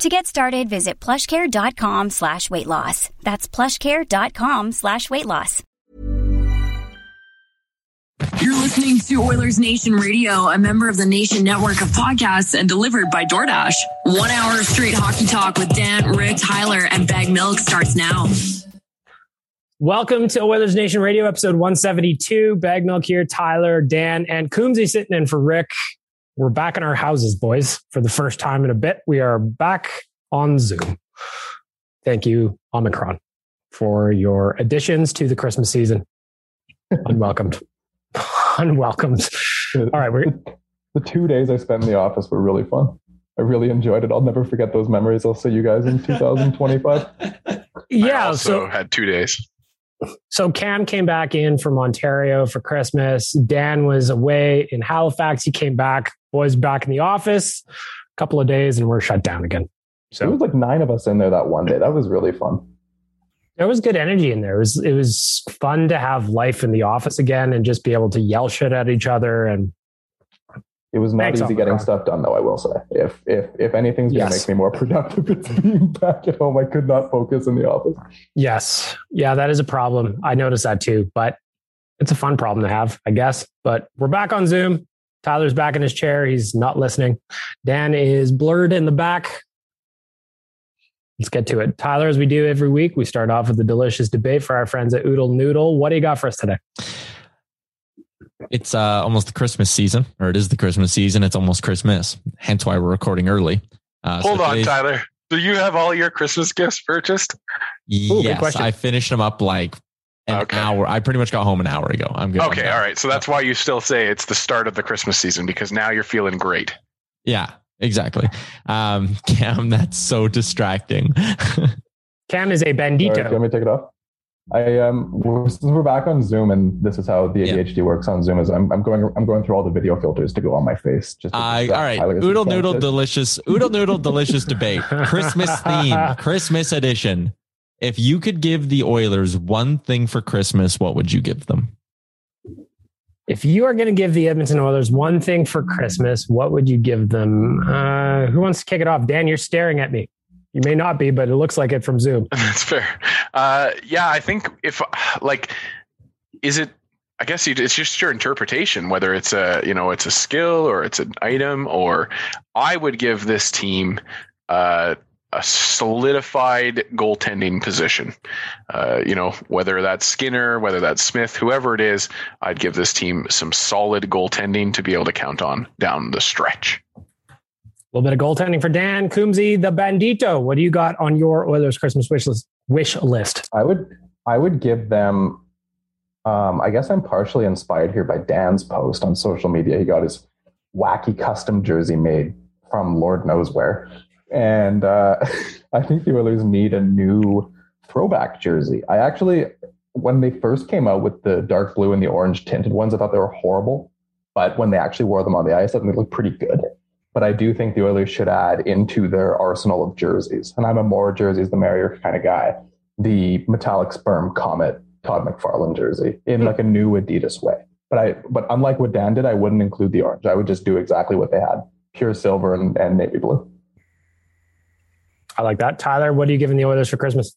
To get started, visit plushcare.com slash weight loss. That's plushcare.com slash weight loss. You're listening to Oilers Nation Radio, a member of the Nation Network of podcasts and delivered by DoorDash. One hour of straight hockey talk with Dan, Rick, Tyler, and Bag Milk starts now. Welcome to Oilers Nation Radio, episode 172. Bag Milk here, Tyler, Dan, and Coombsy sitting in for Rick. We're back in our houses, boys, for the first time in a bit. We are back on Zoom. Thank you, Omicron, for your additions to the Christmas season. Unwelcomed. Unwelcomed. All right, we're the two days I spent in the office were really fun. I really enjoyed it. I'll never forget those memories. I'll see you guys in 2025. yeah. I also so had two days. so Cam came back in from Ontario for Christmas. Dan was away in Halifax. He came back. Boys back in the office. A couple of days, and we're shut down again. So there was like nine of us in there that one day. That was really fun. there was good energy in there. It was it was fun to have life in the office again and just be able to yell shit at each other and It was not Thanks, easy getting stuff done, though. I will say, if if if anything's going to Yes. make me more productive, it's being back at home. I could not focus in the office. Yes. Yeah, that is a problem. I noticed that too, but it's a fun problem to have, I guess. But we're back on Zoom. Tyler's back in his chair. He's not listening. Dan is blurred in the back. Let's get to it. Tyler, as we do every week, we start off with the delicious debate for our friends at Oodle Noodle. What do you got for us today? It's uh, almost the Christmas season, or it is the Christmas season. It's almost Christmas, hence why we're recording early. Uh, so Hold on, Tyler. Do you have all your Christmas gifts purchased? Ooh, Yes, question. I finished them up like an Okay. hour. I pretty much got home an hour ago. I'm good. I'm Okay, all right. So that's why you still say it's the start of the Christmas season because now you're feeling great. Yeah, exactly. Um, Cam, that's so distracting. Cam is a All right, do you bandito. want me to take it off? I um we're, since we're back on Zoom and this is how the Yeah. ADHD works on Zoom is I'm, I'm going I'm going through all the video filters to go on my face. Just to I distract all right. Oodle noodle delicious. Oodle noodle delicious debate. Christmas theme. Christmas edition. If you could give the Oilers one thing for Christmas, what would you give them? If you are going to give the Edmonton Oilers one thing for Christmas, what would you give them? Uh, who wants to kick it off? Dan, you're staring at me. You may not be, but it looks like it from Zoom. That's fair. Uh, yeah, I think if like, is it? I guess it's just your interpretation whether it's a you know it's a skill or it's an item or I would give this team uh, a solidified goaltending position. Uh, you know whether that's Skinner, whether that's Smith, whoever it is, I'd give this team some solid goaltending to be able to count on down the stretch. A little bit of goaltending for Dan Coombsy, the Bandito. What do you got on your Oilers Christmas wish list? Wish list. I would I would give them Um, I guess I'm partially inspired here by Dan's post on social media. He got his wacky custom jersey made from Lord knows where. And uh, I think the Oilers need a new throwback jersey. I actually, when they first came out with the dark blue and the orange tinted ones, I thought they were horrible. But when they actually wore them on the ice, I think they looked pretty good. But I do think the Oilers should add into their arsenal of jerseys. And I'm a more jerseys the merrier kind of guy. The metallic sperm comet Todd McFarlane jersey in like a new Adidas way. But I, but unlike what Dan did, I wouldn't include the orange. I would just do exactly what they had: pure silver and, and navy blue. I like that. Tyler, what are you giving the Oilers for Christmas?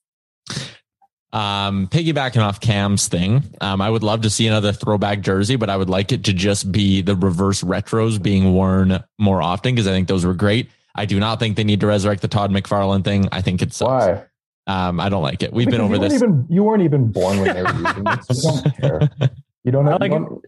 Um, piggybacking off Cam's thing, um, I would love to see another throwback jersey, but I would like it to just be the reverse retros being worn more often because I think those were great. I do not think they need to resurrect the Todd McFarlane thing. I think it's why. Um, I don't like it. We've because been over this. Even, you weren't even born when they were using it. So you don't care. You don't have, like you, don't,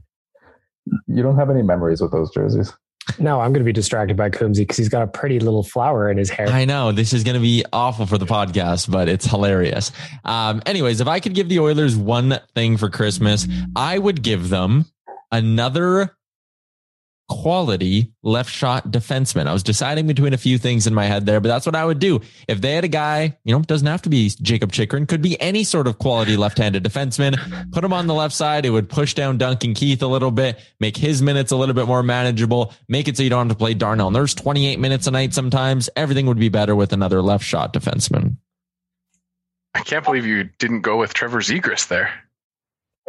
you don't have any memories with those jerseys. No, I'm going to be distracted by Coombsy because he's got a pretty little flower in his hair. I know this is going to be awful for the podcast, but it's hilarious. Um, anyways, if I could give the Oilers one thing for Christmas, I would give them another quality left shot defenseman. I was deciding between a few things in my head there, but that's what I would do. If they had a guy, you know, doesn't have to be Jakob Chychrun, could be any sort of quality left-handed defenseman, put him on the left side. It would push down Duncan Keith a little bit, make his minutes a little bit more manageable, make it so you don't have to play Darnell Nurse 28 minutes a night sometimes. Everything would be better with another left shot defenseman. I can't believe you didn't go with Trevor Zegras there.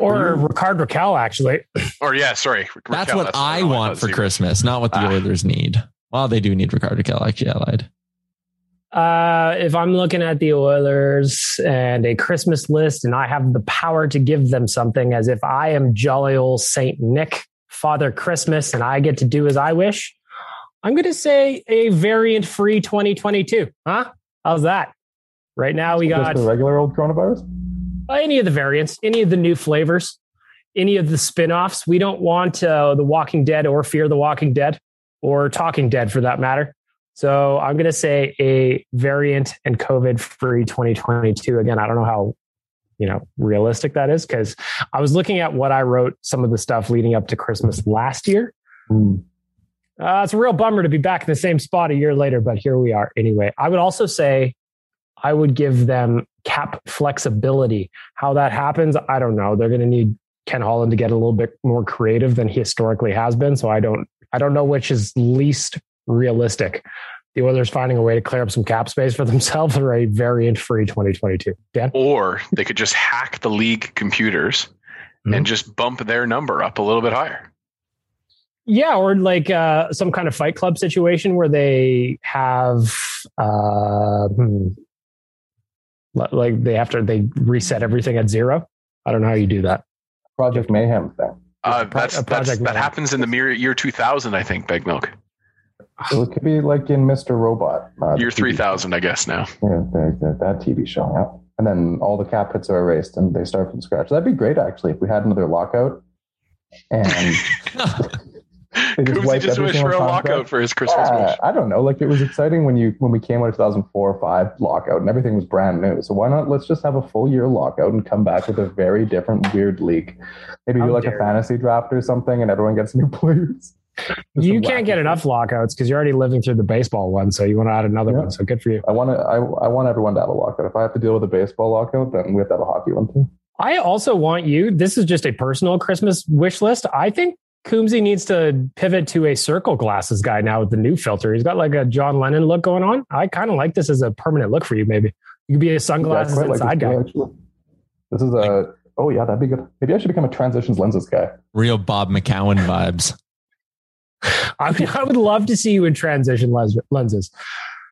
Or Ricard Rakell, actually. Or yeah, sorry. Rakell, that's what that's I want for Christmas, not what the ah. Oilers need. Well, they do need Ricard Rakell, actually. I lied. Uh, if I'm looking at the Oilers and a Christmas list, and I have the power to give them something, as if I am jolly old Saint Nick, Father Christmas, and I get to do as I wish, I'm going to say a variant free 2022. Huh? How's that? Right now we got Just the regular old coronavirus any of the variants, any of the new flavors, any of the spin-offs. We don't want uh, The Walking Dead or Fear the Walking Dead or Talking Dead for that matter. So I'm going to say a variant and COVID free 2022. Again, I don't know how you know realistic that is because I was looking at what I wrote some of the stuff leading up to Christmas last year. Mm. Uh, it's a real bummer to be back in the same spot a year later, but here we are anyway. I would also say I would give them cap flexibility. How that happens, I don't know. They're going to need Ken Holland to get a little bit more creative than he historically has been. So I don't, I don't know which is least realistic. The Oilers finding a way to clear up some cap space for themselves or a variant free 2022. Dan? Or they could just hack the league computers mm-hmm. and just bump their number up a little bit higher. Yeah, or like uh, some kind of fight club situation where they have uh, hmm, like they have to they reset everything at zero. I don't know how you do that. Project Mayhem thing. Uh, that's, that's that happens in the year 2000, I think. Big Milk. So it could be like in Mr. Robot. Uh, year 3000, I guess now. Yeah, the, the, that TV show. Yeah. And then all the cap hits are erased and they start from scratch. That'd be great, actually, if we had another lockout. And They just, wiped just wish for a lockout for his Christmas yeah, wish. I don't know. Like it was exciting when you when we came out of 2004 or five lockout and everything was brand new. So why not let's just have a full year lockout and come back with a very different weird league. Maybe How do like a fantasy draft or something and everyone gets new players. you can't get enough lockouts because you're already living through the baseball one, so you want to add another yeah. one. So good for you. I want to. I, I want everyone to have a lockout. If I have to deal with a baseball lockout, then we have to have a hockey one too. I also want you. This is just a personal Christmas wish list. I think Coombsy needs to pivot to a circle glasses guy now with the new filter. He's got like a John Lennon look going on. I kind of like this as a permanent look for you. Maybe you could be a sunglasses yeah, inside like guy. This is a oh yeah, that'd be good. Maybe I should become a transitions lenses guy. Real Bob McCown vibes. I, mean, I would love to see you in transition lenses.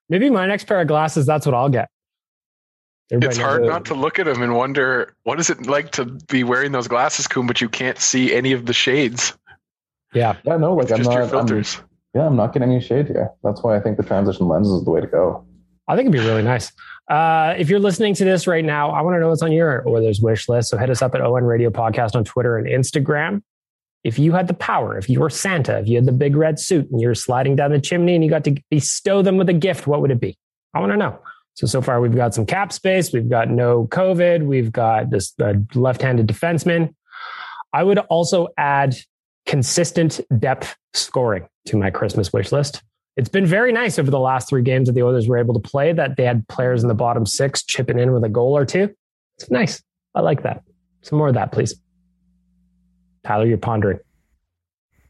Maybe my next pair of glasses, that's what I'll get. Everybody it's hard not to look at them and wonder what is it like to be wearing those glasses, Coom, but you can't see any of the shades. Yeah. Yeah, no, like I'm not. filters. I'm, yeah, I'm not getting any shade here. That's why I think the transition lens is the way to go. I think it'd be really nice. Uh, if you're listening to this right now, I want to know what's on your Oilers wish list. So hit us up at ON Radio Podcast on Twitter and Instagram. If you had the power, if you were Santa, if you had the big red suit and you're sliding down the chimney and you got to bestow them with a gift, what would it be? I want to know. So, so far we've got some cap space. We've got no COVID. We've got this uh, left-handed defenseman. I would also add consistent depth scoring to my Christmas wish list. It's been very nice over the last three games that the Oilers were able to play that they had players in the bottom six chipping in with a goal or two. It's nice. I like that. Some more of that, please. Tyler, you're pondering.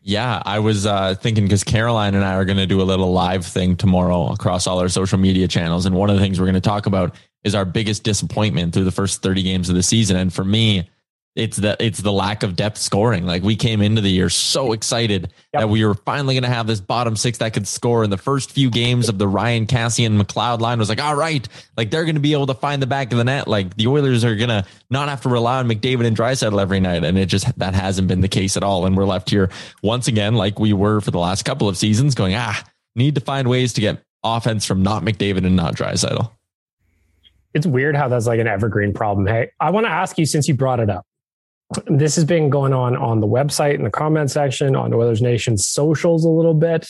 Yeah, I was uh, thinking because Caroline and I are going to do a little live thing tomorrow across all our social media channels. And one of the things we're going to talk about is our biggest disappointment through the first 30 games of the season. And for me, it's the it's the lack of depth scoring. Like we came into the year so excited yep. that we were finally going to have this bottom six that could score. In the first few games of the Ryan Kassian McLeod line was like, all right, like they're going to be able to find the back of the net. Like the Oilers are going to not have to rely on McDavid and Draisaitl every night, and it just that hasn't been the case at all. And we're left here once again, like we were for the last couple of seasons, going ah, need to find ways to get offense from not McDavid and not Draisaitl. It's weird how that's like an evergreen problem. Hey, I want to ask you since you brought it up this has been going on on the website in the comment section on Oilers Nation socials a little bit.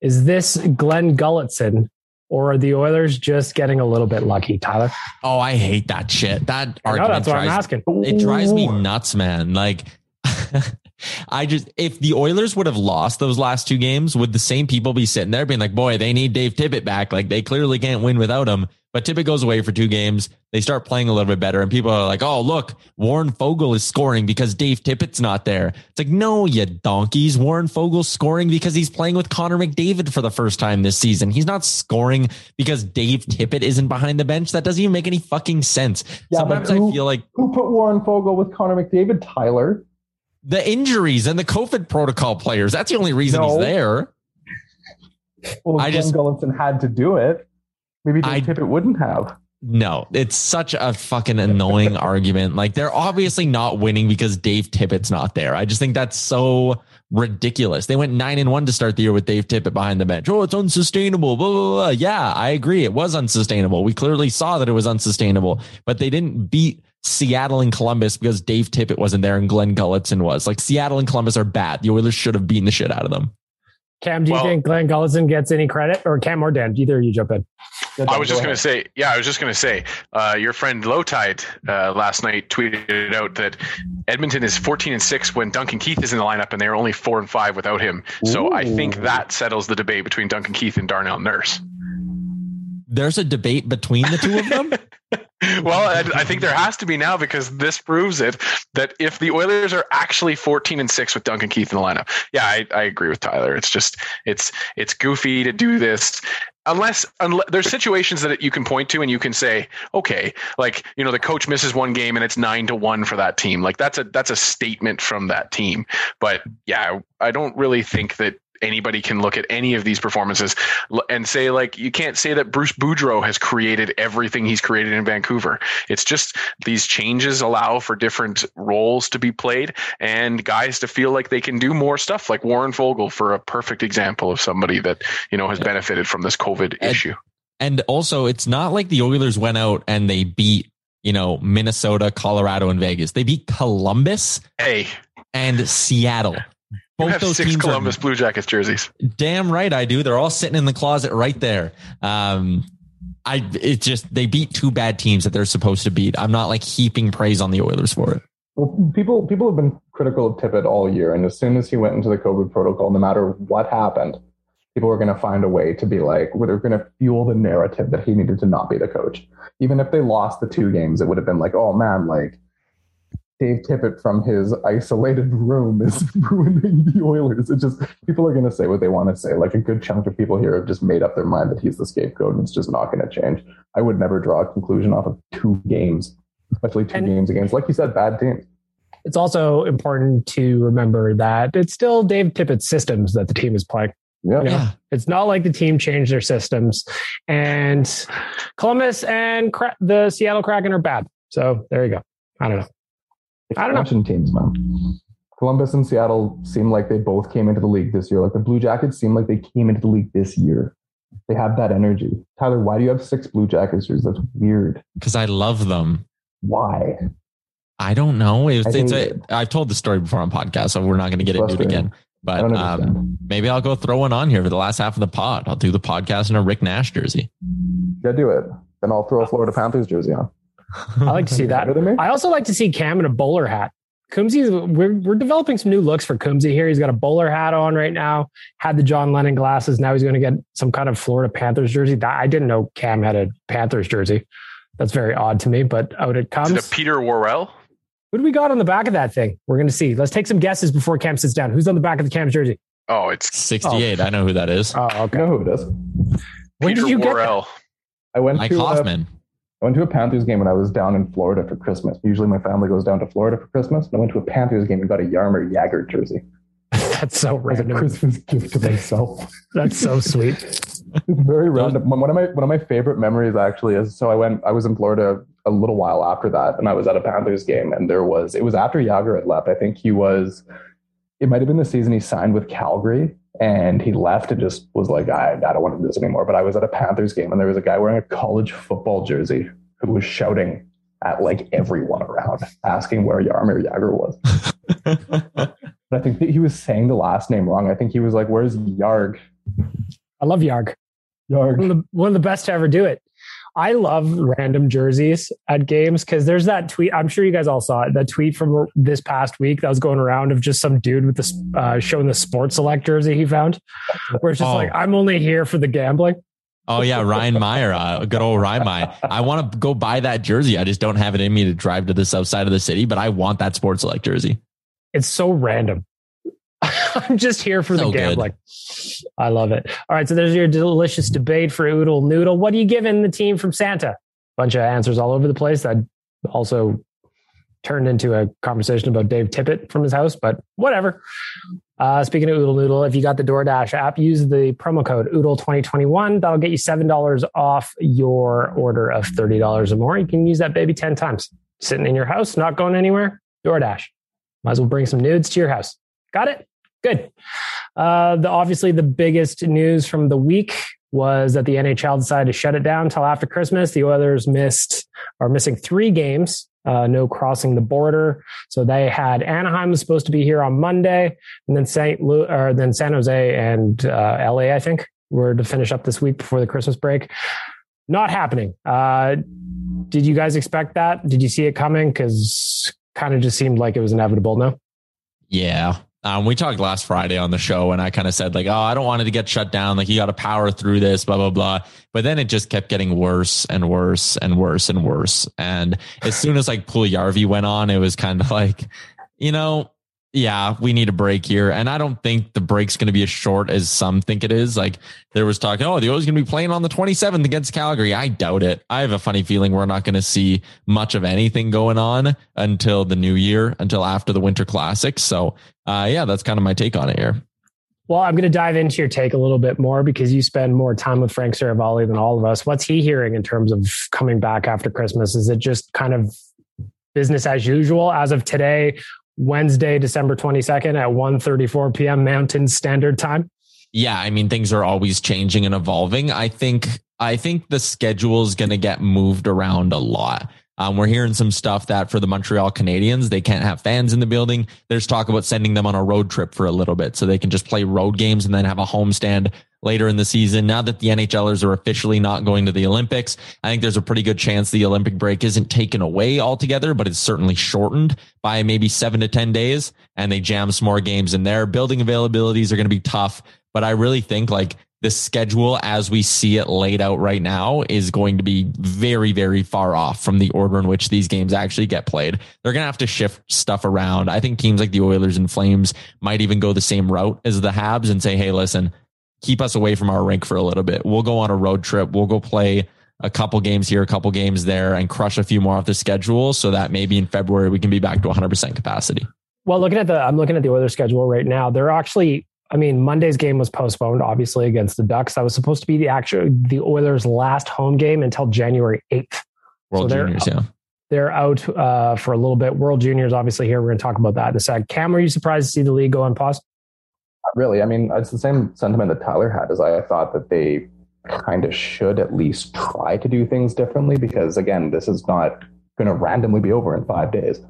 Is this Glenn Gulutzan or are the Oilers just getting a little bit lucky, Tyler? Oh, I hate that shit. That I know, that's what I'm asking. It drives me nuts, man. Like I just if the Oilers would have lost those last two games, would the same people be sitting there being like, "Boy, they need Dave Tippett back. Like they clearly can't win without him." But Tippett goes away for two games. They start playing a little bit better, and people are like, "Oh, look, Warren Foegele is scoring because Dave Tippett's not there." It's like, no, you donkeys. Warren Foegele's scoring because he's playing with Connor McDavid for the first time this season. He's not scoring because Dave Tippett isn't behind the bench. That doesn't even make any fucking sense. Yeah, Sometimes who, I feel like who put Warren Foegele with Connor McDavid? Tyler. The injuries and the COVID protocol players. That's the only reason no. he's there. Well, I just Gulutzan had to do it. Maybe Dave I, Tippett wouldn't have. No, it's such a fucking annoying argument. Like they're obviously not winning because Dave Tippett's not there. I just think that's so ridiculous. They went nine and one to start the year with Dave Tippett behind the bench. Oh, it's unsustainable. Blah, blah, blah. Yeah, I agree. It was unsustainable. We clearly saw that it was unsustainable, but they didn't beat Seattle and Columbus because Dave Tippett wasn't there and Glenn Gulutzan was. Like Seattle and Columbus are bad. The Oilers should have beaten the shit out of them. Cam, do you well, think Glenn Gulutzan gets any credit, or Cam or Dan? Either you jump in. I was just going to say, yeah, I was just going to say, uh, your friend Lowetide uh, last night tweeted out that Edmonton is 14 and six when Duncan Keith is in the lineup, and they're only four and five without him. So I think that settles the debate between Duncan Keith and Darnell Nurse. There's a debate between the two of them. well, I, I, think there has to be now because this proves it that if the Oilers are actually 14 and 6 with Duncan Keith in the lineup. Yeah, I, I agree with Tyler. It's just it's it's goofy to do this unless, unless there's situations that you can point to and you can say, okay, like, you know, the coach misses one game and it's 9 to 1 for that team. Like that's a that's a statement from that team. But yeah, I don't really think that anybody can look at any of these performances and say like you can't say that Bruce Boudreau has created everything he's created in Vancouver. It's just these changes allow for different roles to be played and guys to feel like they can do more stuff like Warren Foegele for a perfect example of somebody that, you know, has benefited from this COVID and, issue. And also it's not like the Oilers went out and they beat, you know, Minnesota, Colorado and Vegas. They beat Columbus. Hey. And Seattle both have those six teams Columbus are, Blue Jackets jerseys. Damn right I do. They're all sitting in the closet right there. Um, I it just they beat two bad teams that they're supposed to beat. I'm not like heaping praise on the Oilers for it. Well, people people have been critical of Tippett all year, and as soon as he went into the COVID protocol, no matter what happened, people were going to find a way to be like, well, they're going to fuel the narrative that he needed to not be the coach. Even if they lost the two games, it would have been like, oh man, like Dave Tippett from his isolated room is ruining the Oilers. It just people are going to say what they want to say. Like a good chunk of people here have just made up their mind that he's the scapegoat, and it's just not going to change. I would never draw a conclusion off of two games, especially two and games against, like you said, bad teams. It's also important to remember that it's still Dave Tippett's systems that the team is playing. Yeah. You know, yeah. It's not like the team changed their systems, and Columbus and the Seattle Kraken are bad. So there you go. I don't know. Expansion teams, man. Columbus and Seattle seem like they both came into the league this year. Like the Blue Jackets seem like they came into the league this year. They have that energy. Tyler, why do you have six Blue Jackets jerseys? That's weird. Because I love them. Why? I don't know. It's, it's a, I've told the story before on podcast, so we're not going to get into it again. But um, maybe I'll go throw one on here for the last half of the pod. I'll do the podcast in a Rick Nash jersey. Yeah, do it. Then I'll throw a Florida Panthers jersey on. I like to see that. I also like to see Cam in a bowler hat Coombsy, we're we're developing some new looks for Coombsy here. He's got a bowler hat on right now. Had the John Lennon glasses. Now he's going to get some kind of Florida Panthers jersey. That, I didn't know Cam had a Panthers jersey. That's very odd to me, but out it comes. Is it a Peter Worrell? Who do we got on the back of that thing? We're going to see. Let's take some guesses before Cam sits down. Who's on the back of the Cam's jersey? Oh, it's 68. I know who that is. Oh, I okay. know who it is. When Peter did you get that? I went Mike to uh, Hoffman. I went to a Panthers game when I was down in Florida for Christmas. Usually my family goes down to Florida for Christmas. And I went to a Panthers game and got a Yarmer Jagger jersey That's so random. as a. Christmas gift to myself. That's so sweet. It's very random. One of my one of my favorite memories actually is so I went I was in Florida a little while after that and I was at a Panthers game and there was it was after Jagr had left. I think he was it might have been the season he signed with Calgary and he left and just was like I, I don't want to do this anymore. But I was at a Panthers game and there was a guy wearing a college football jersey who was shouting at like everyone around asking where Jaromir Jagr was. But I think that he was saying the last name wrong. I think he was like, "Where's Yarg?" I love Yarg. Yarg. One of, the, one of the best to ever do it. I love random jerseys at games because there's that tweet. I'm sure you guys all saw it. That tweet from this past week that was going around of just some dude with this uh, showing the Sports Select jersey he found, where it's just Oh. like, I'm only here for the gambling. Oh yeah, Ryan Meyer, uh, good old Ryan Meyer. I want to go buy that jersey. I just don't have it in me to drive to the south side of the city, but I want that Sports Select jersey. It's so random. I'm just here for So the good. gambling. I love it. All right, so there's your delicious debate for Oodle Noodle. What are you giving the team from Santa? Bunch of answers all over the place. That also turned into a conversation about Dave Tippett from his house, but whatever. Uh, speaking of Oodle Noodle, if you got the DoorDash app, use the promo code Oodle2021. That'll get you $7 off your order of $30 or more. You can use that baby 10 times. Sitting in your house, not going anywhere, DoorDash. Might as well bring some nudes to your house. Got it? Good. Uh, the obviously the biggest news from the week was that the NHL decided to shut it down until after Christmas. The Oilers missed are missing three games. Uh, no crossing the border. So they had Anaheim was supposed to be here on Monday, and then St. Louis, or then San Jose and uh, LA, I think, were to finish up this week before the Christmas break. Not happening. Uh, did you guys expect that? Did you see it coming? Because kind of just seemed like it was inevitable. No. Yeah. Um, we talked last Friday on the show, and I kind of said like, "Oh, I don't want it to get shut down. Like, you got to power through this, blah blah blah." But then it just kept getting worse and worse and worse and worse. And as soon as like Puljujärvi went on, it was kind of like, you know, yeah, we need a break here. And I don't think the break's going to be as short as some think it is. Like there was talk, oh, the Oilers going to be playing on the 27th against Calgary. I doubt it. I have a funny feeling we're not going to see much of anything going on until the new year, until after the Winter Classics. So, uh, yeah, that's kind of my take on it here. Well, I'm going to dive into your take a little bit more because you spend more time with Frank Seravalli than all of us. What's he hearing in terms of coming back after Christmas? Is it just kind of business as usual as of today, Wednesday, December 22nd at 1:34 p.m. Mountain Standard Time? Yeah, I mean things are always changing and evolving. I think I think the schedule is going to get moved around a lot. Um, we're hearing some stuff that for the Montreal Canadiens, they can't have fans in the building. There's talk about sending them on a road trip for a little bit so they can just play road games and then have a homestand later in the season. Now that the NHLers are officially not going to the Olympics, I think there's a pretty good chance the Olympic break isn't taken away altogether, but it's certainly shortened by maybe seven to 10 days and they jam some more games in there. Building availabilities are going to be tough, but I really think like the schedule as we see it laid out right now is going to be very, very far off from the order in which these games actually get played. They're going to have to shift stuff around. I think teams like the Oilers and Flames might even go the same route as the Habs and say, Hey, listen, keep us away from our rink for a little bit. We'll go on a road trip. We'll go play a couple games here, a couple games there and crush a few more off the schedule so that maybe in February we can be back to 100% capacity. Well, looking at the, I'm looking at the Oilers schedule right now. They're actually, I mean, Monday's game was postponed, obviously against the Ducks. That was supposed to be the actual the Oilers' last home game until January 8th. World So they're- Juniors, yeah. They're out uh, for a little bit. World Juniors, obviously, here. We're going to talk about that in a sec. Cam, were you surprised to see the league go on pause? Not really. I mean, it's the same sentiment that Tyler had. As I thought that they kind of should at least try to do things differently because, again, this is not going to randomly be over in five days.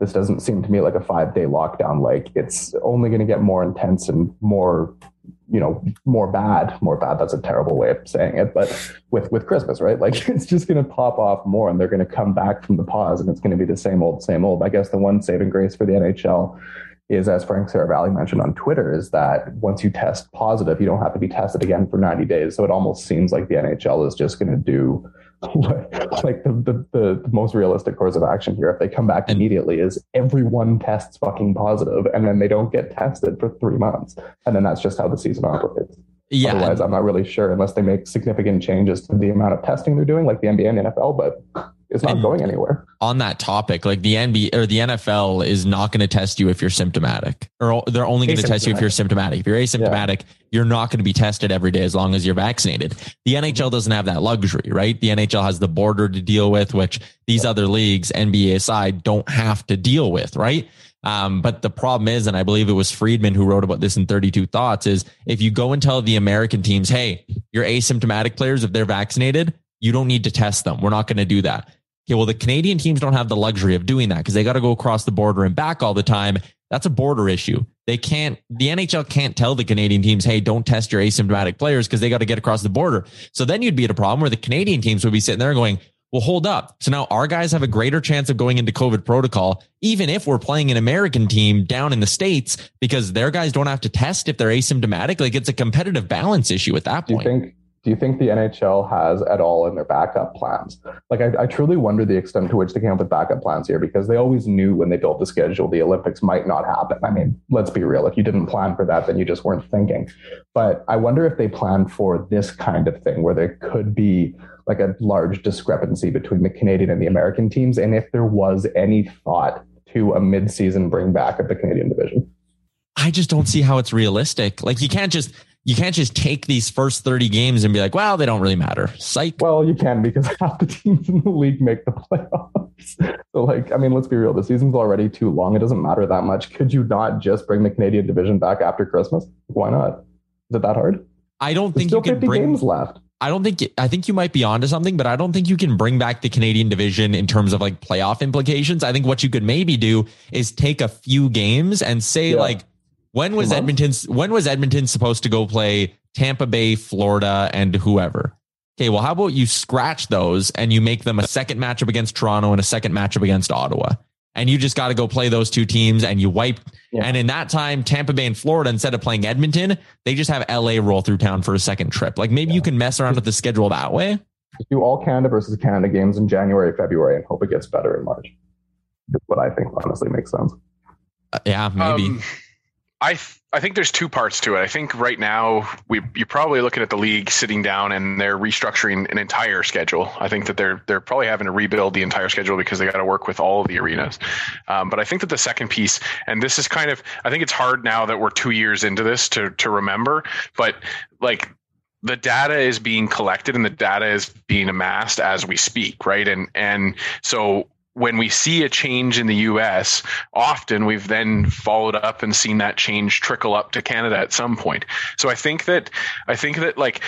This doesn't seem to me like a five day lockdown. Like it's only going to get more intense and more you know, more bad, more bad. That's a terrible way of saying it, but with with Christmas, right? Like it's just going to pop off more, and they're going to come back from the pause, and it's going to be the same old, same old. I guess the one saving grace for the NHL is, as Frank Seravalli mentioned on Twitter, is that once you test positive, you don't have to be tested again for 90 days. So it almost seems like the NHL is just going to do like the, the, the, most realistic course of action here. If they come back immediately is everyone tests fucking positive and then they don't get tested for three months. And then that's just how the season operates. Yeah otherwise i'm not really sure unless they make significant changes to the amount of testing they're doing like the nba and nfl but it's not and going anywhere. On that topic, like the NBA or the NFL is not going to test you if you're symptomatic, or they're only going to test you if you're symptomatic. If you're asymptomatic, yeah. you're not going to be tested every day as long as you're vaccinated. The NHL doesn't have that luxury, right? The NHL has the border to deal with, which these yeah. other leagues, NBA aside, don't have to deal with, right? Um, but the problem is, and I believe it was Friedman who wrote about this in 32 Thoughts, is if you go and tell the American teams, hey, you're asymptomatic players, if they're vaccinated, you don't need to test them. We're not going to do that. Okay, well, the Canadian teams don't have the luxury of doing that because they got to go across the border and back all the time. That's a border issue. They can't, the NHL can't tell the Canadian teams, hey, don't test your asymptomatic players because they got to get across the border. So then you'd be at a problem where the Canadian teams would be sitting there going, well, hold up. So now our guys have a greater chance of going into COVID protocol, even if we're playing an American team down in the States, because their guys don't have to test if they're asymptomatic. Like it's a competitive balance issue at that point. Do you think, do you think the NHL has at all in their backup plans? Like, I, I, truly wonder the extent to which they came up with backup plans here because they always knew when they built the schedule the Olympics might not happen. I mean, let's be real. If you didn't plan for that, then you just weren't thinking. But I wonder if they planned for this kind of thing where there could be like a large discrepancy between the Canadian and the American teams, and if there was any thought to a mid-season bring back of the Canadian division. I just don't see how it's realistic. Like you can't just you can't just take these first 30 games and be like, well, they don't really matter. Psych. Well, you can because half the teams in the league make the playoffs. so, like, I mean, let's be real. The season's already too long. It doesn't matter that much. Could you not just bring the Canadian division back after Christmas? Why not? Is it that hard? I don't There's think you can bring games left. I don't think I think you might be onto something, but I don't think you can bring back the Canadian division in terms of like playoff implications. I think what you could maybe do is take a few games and say yeah. like when was Edmonton? When was Edmonton supposed to go play Tampa Bay, Florida, and whoever? Okay, well, how about you scratch those and you make them a second matchup against Toronto and a second matchup against Ottawa? And you just got to go play those two teams and you wipe. Yeah. And in that time, Tampa Bay and Florida, instead of playing Edmonton, they just have LA roll through town for a second trip. Like maybe yeah. you can mess around with the schedule that way. do all Canada versus Canada games in January, February, and hope it gets better in March. That's what I think honestly makes sense. Uh, yeah, maybe. Um, I th- I think there's two parts to it. I think right now we you're probably looking at the league sitting down and they're restructuring an entire schedule. I think that they're they're probably having to rebuild the entire schedule because they got to work with all of the arenas. Um, but I think that the second piece, and this is kind of, I think it's hard now that we're two years into this to to remember, but like the data is being collected and the data is being amassed as we speak, right? And and so when we see a change in the US, often we've then followed up and seen that change trickle up to Canada at some point. So I think that I think that like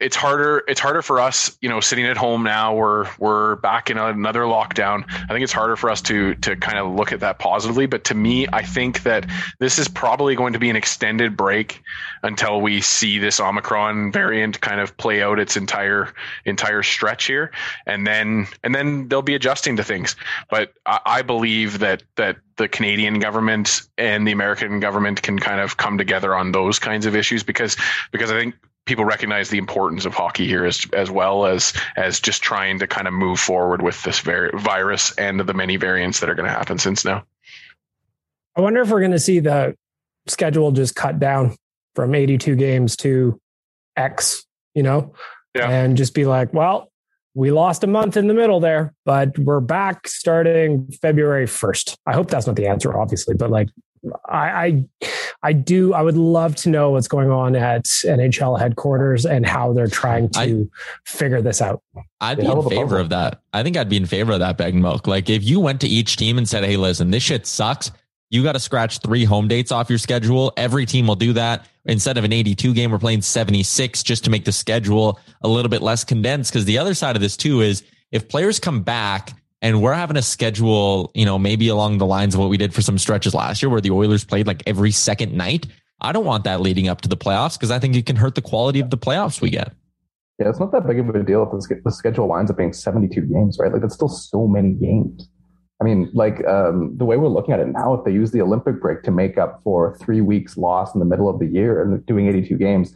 it's harder it's harder for us you know sitting at home now we're we're back in another lockdown. I think it's harder for us to to kind of look at that positively but to me i think that this is probably going to be an extended break until we see this omicron variant kind of play out its entire entire stretch here. And then and then they'll be adjusting to things. But i, I believe that that the Canadian government and the American government can kind of come together on those kinds of issues because because I think people recognize the importance of hockey here as as well as as just trying to kind of move forward with this virus and the many variants that are going to happen since now. I wonder if we're going to see the schedule just cut down from 82 games to X, you know, yeah. and just be like, well, we lost a month in the middle there, but we're back starting February 1st. I hope that's not the answer, obviously, but like I, I, I do. I would love to know what's going on at NHL headquarters and how they're trying to I, figure this out. I'd be in favor of that. I think I'd be in favor of that bag milk. Like if you went to each team and said, "Hey, listen, this shit sucks. You got to scratch three home dates off your schedule. Every team will do that. Instead of an 82 game, we're playing 76 just to make the schedule a little bit less condensed. Because the other side of this too is if players come back and we're having a schedule, you know, maybe along the lines of what we did for some stretches last year where the Oilers played like every second night. I don't want that leading up to the playoffs because I think it can hurt the quality of the playoffs we get. Yeah, it's not that big of a deal if the schedule winds up being 72 games, right? Like, that's still so many games. I mean, like um, the way we're looking at it now, if they use the Olympic break to make up for three weeks lost in the middle of the year and doing 82 games,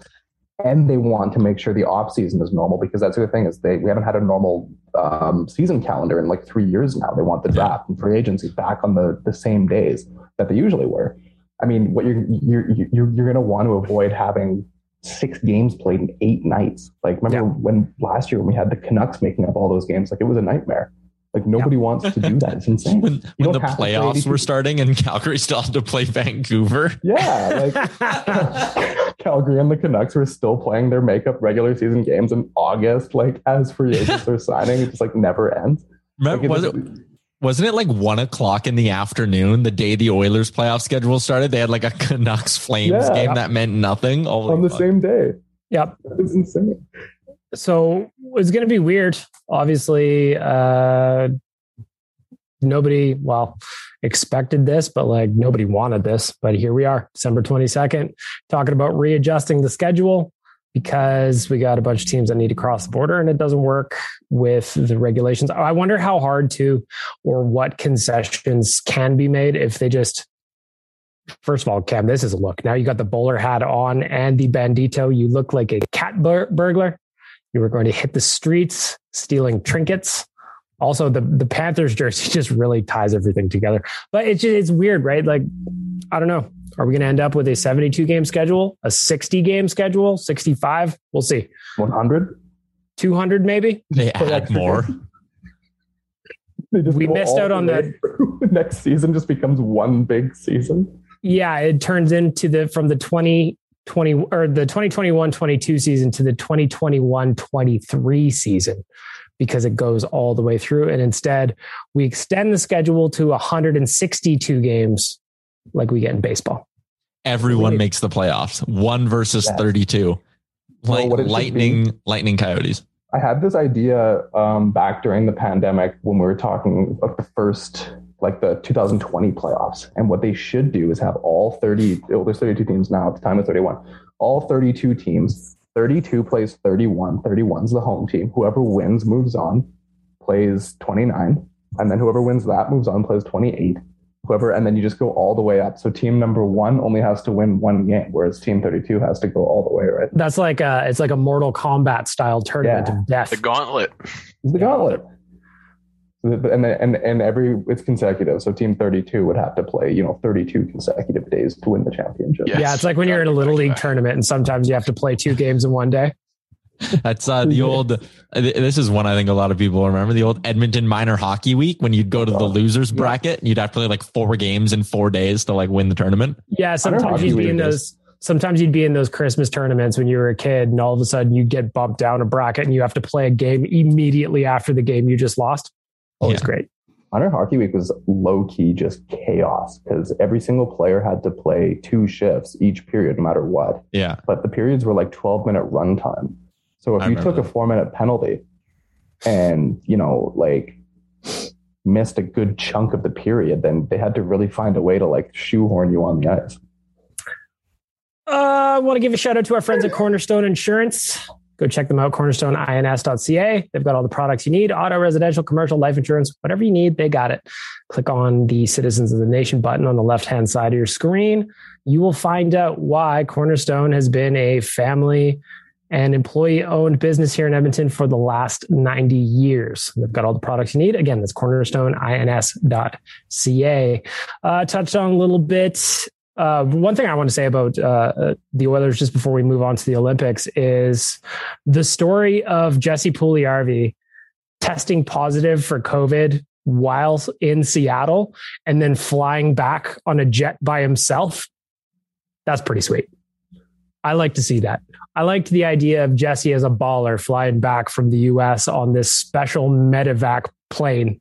and they want to make sure the off season is normal because that's the thing is they we haven't had a normal um, season calendar in like three years now. They want the draft and free agency back on the the same days that they usually were. I mean, what you're you're you're, you're going to want to avoid having six games played in eight nights. Like remember yeah. when last year when we had the Canucks making up all those games, like it was a nightmare. Like nobody yeah. wants to do that. It's insane. when, when the playoffs were starting and Calgary still had to play Vancouver. Yeah, like Calgary and the Canucks were still playing their makeup regular season games in August, like as free agents are signing. It just like never ends. Remember, like, was it? Wasn't it like one o'clock in the afternoon the day the Oilers playoff schedule started? They had like a Canucks Flames yeah. game that meant nothing on the same day. Yep, it's insane so it's going to be weird. Obviously, uh, nobody, well, expected this, but like nobody wanted this. But here we are, December 22nd, talking about readjusting the schedule because we got a bunch of teams that need to cross the border and it doesn't work with the regulations. I wonder how hard to or what concessions can be made if they just First of all, Cam, this is a look. Now you got the bowler hat on and the bandito. You look like a cat bur- burglar. You were going to hit the streets stealing trinkets. Also, the the Panthers jersey just really ties everything together. But it's it's weird, right? Like, I don't know. Are we going to end up with a 72 game schedule, a 60 game schedule, 65? We'll see. 100, 200 maybe. They add more. we missed out on that. Next season just becomes one big season. Yeah, it turns into the from the 20 20 or the 2021-22 season to the 2021-23 season because it goes all the way through. And instead we extend the schedule to 162 games like we get in baseball. Everyone makes the playoffs. One versus yes. 32 like well, lightning lightning coyotes. I had this idea um, back during the pandemic when we were talking about the first like the 2020 playoffs. And what they should do is have all 30, oh, there's 32 teams now at the time of 31, all 32 teams, 32 plays 31, 31's the home team. Whoever wins moves on, plays 29. And then whoever wins that moves on, plays 28. Whoever, and then you just go all the way up. So team number one only has to win one game, whereas team 32 has to go all the way, right? That's like a, it's like a Mortal Kombat style tournament yeah. of death. The gauntlet. The gauntlet and and and every it's consecutive. So team 32 would have to play, you know, 32 consecutive days to win the championship. Yes. Yeah, it's like when you're in a little league tournament and sometimes you have to play two games in one day. That's uh, the old. This is one I think a lot of people remember. The old Edmonton Minor Hockey Week when you'd go to the losers bracket, and you'd have to play like four games in four days to like win the tournament. Yeah, sometimes you'd be in those. Sometimes you'd be in those Christmas tournaments when you were a kid, and all of a sudden you'd get bumped down a bracket, and you have to play a game immediately after the game you just lost. Always yeah. great. Minor Hockey Week was low key just chaos because every single player had to play two shifts each period, no matter what. Yeah. But the periods were like 12 minute runtime. So if I you took that. a four minute penalty and, you know, like missed a good chunk of the period, then they had to really find a way to like shoehorn you on the ice. Uh, I want to give a shout out to our friends at Cornerstone Insurance. Go check them out, cornerstoneins.ca. They've got all the products you need auto, residential, commercial, life insurance, whatever you need, they got it. Click on the Citizens of the Nation button on the left hand side of your screen. You will find out why Cornerstone has been a family and employee owned business here in Edmonton for the last 90 years. They've got all the products you need. Again, that's cornerstoneins.ca. Uh, touched on a little bit uh, one thing I want to say about uh, uh, the Oilers just before we move on to the Olympics is the story of Jesse Puljujarvi testing positive for COVID while in Seattle and then flying back on a jet by himself. That's pretty sweet. I like to see that. I liked the idea of Jesse as a baller flying back from the US on this special medevac plane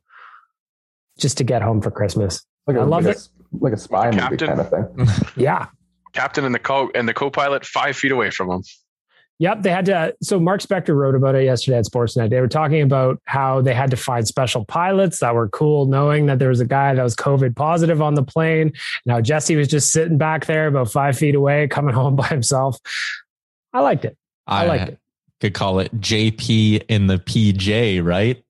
just to get home for Christmas. Like I love it like a spy movie kind of thing. yeah. Captain and the co and the co-pilot five feet away from him. Yep, they had to. So Mark Spector wrote about it yesterday at Sportsnet. They were talking about how they had to find special pilots that were cool, knowing that there was a guy that was COVID positive on the plane. Now Jesse was just sitting back there, about five feet away, coming home by himself. I liked it. I, I liked it. Could call it JP in the PJ, right?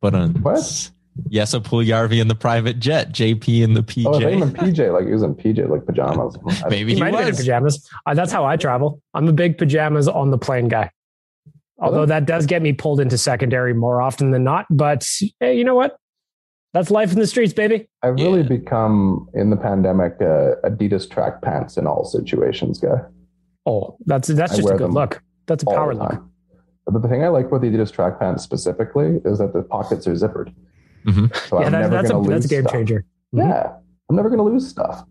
But on what? Yes, a Puljujarvi in the private jet, JP in the PJ. Oh, I think in PJ, like he was in PJ, like pajamas. Maybe he, he might was. in pajamas. Uh, that's how I travel. I'm a big pajamas on the plane guy. Although that does get me pulled into secondary more often than not. But hey, you know what? That's life in the streets, baby. I've really yeah. become in the pandemic uh, Adidas track pants in all situations guy. Oh, that's that's just a good look. That's a power look. But the thing I like about the Adidas track pants specifically is that the pockets are zippered. Mm-hmm. So yeah, that, that's, a, that's a game stuff. changer. Mm-hmm. Yeah, I'm never going to lose stuff.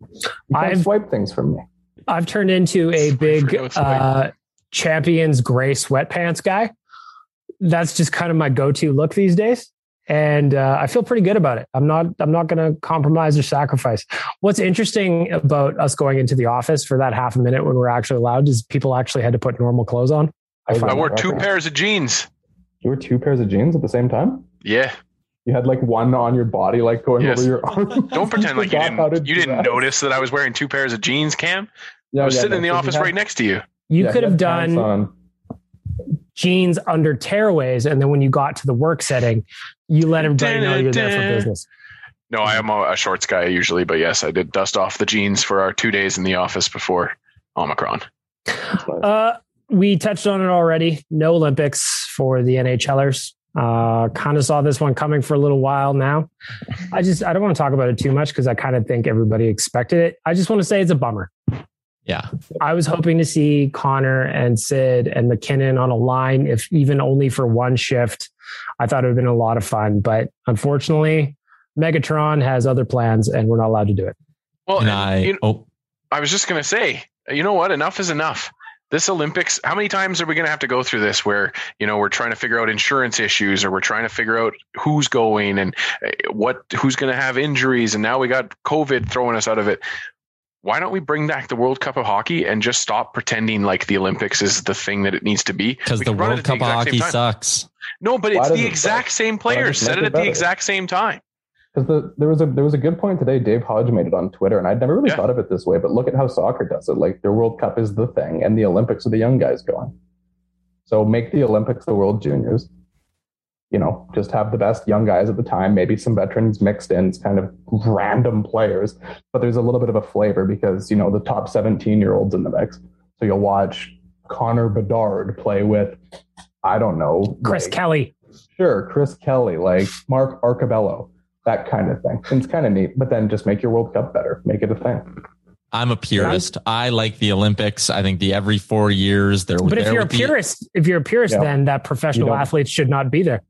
You can't I've, swipe things from me. I've turned into a big uh, champions gray sweatpants guy. That's just kind of my go-to look these days, and uh, I feel pretty good about it. I'm not. I'm not going to compromise or sacrifice. What's interesting about us going into the office for that half a minute when we're actually allowed is people actually had to put normal clothes on. I, I wore two pairs of jeans. You wore two pairs of jeans at the same time? Yeah. You had like one on your body, like going yes. over your arm. Don't pretend like you didn't. You didn't notice that I was wearing two pairs of jeans, Cam. Yeah, I was yeah, sitting in the office right next to you. You yeah, could have done jeans under tearaways, and then when you got to the work setting, you let everybody know you're there for business. No, I am a, a shorts guy usually, but yes, I did dust off the jeans for our two days in the office before Omicron. Uh, we touched on it already. No Olympics for the NHLers. Uh, kind of saw this one coming for a little while now. I just I don't want to talk about it too much because I kind of think everybody expected it. I just want to say it's a bummer. Yeah. I was hoping to see Connor and Sid and MacKinnon on a line, if even only for one shift. I thought it would have been a lot of fun, but unfortunately, Megatron has other plans and we're not allowed to do it. Well, and I, you know, oh. I was just going to say, you know what? Enough is enough this Olympics, how many times are we going to have to go through this where, you know, we're trying to figure out insurance issues or we're trying to figure out who's going and eh, what, who's going to have injuries. And now we got COVID throwing us out of it. Why don't we bring back the World Cup of Hockey and just stop pretending like the Olympics is the thing that it needs to be? Because the World Cup the of Hockey sucks. No, but it's the exact same players. Set it at the exact same time. Because the, there was a there was a good point today. Dave Hodge made it on Twitter, and I'd never really yeah. thought of it this way. But look at how soccer does it. Like the World Cup is the thing, and the Olympics are the young guys going. So make the Olympics the World Juniors. You know, just have the best young guys at the time, maybe some veterans mixed in, it's kind of random players. But there's a little bit of a flavor because you know the top 17 year olds in the mix. So you'll watch Connor Bedard play with, I don't know, Chris like, Kelly. Sure, Chris Kelly, like Mark Arcobello that kind of thing. And it's kind of neat, but then just make your World Cup better, make it a thing. I'm a purist. I like the Olympics. I think the every four years there. But if you're a purist, the, if you're a purist, yep. then that professional athletes should not be there.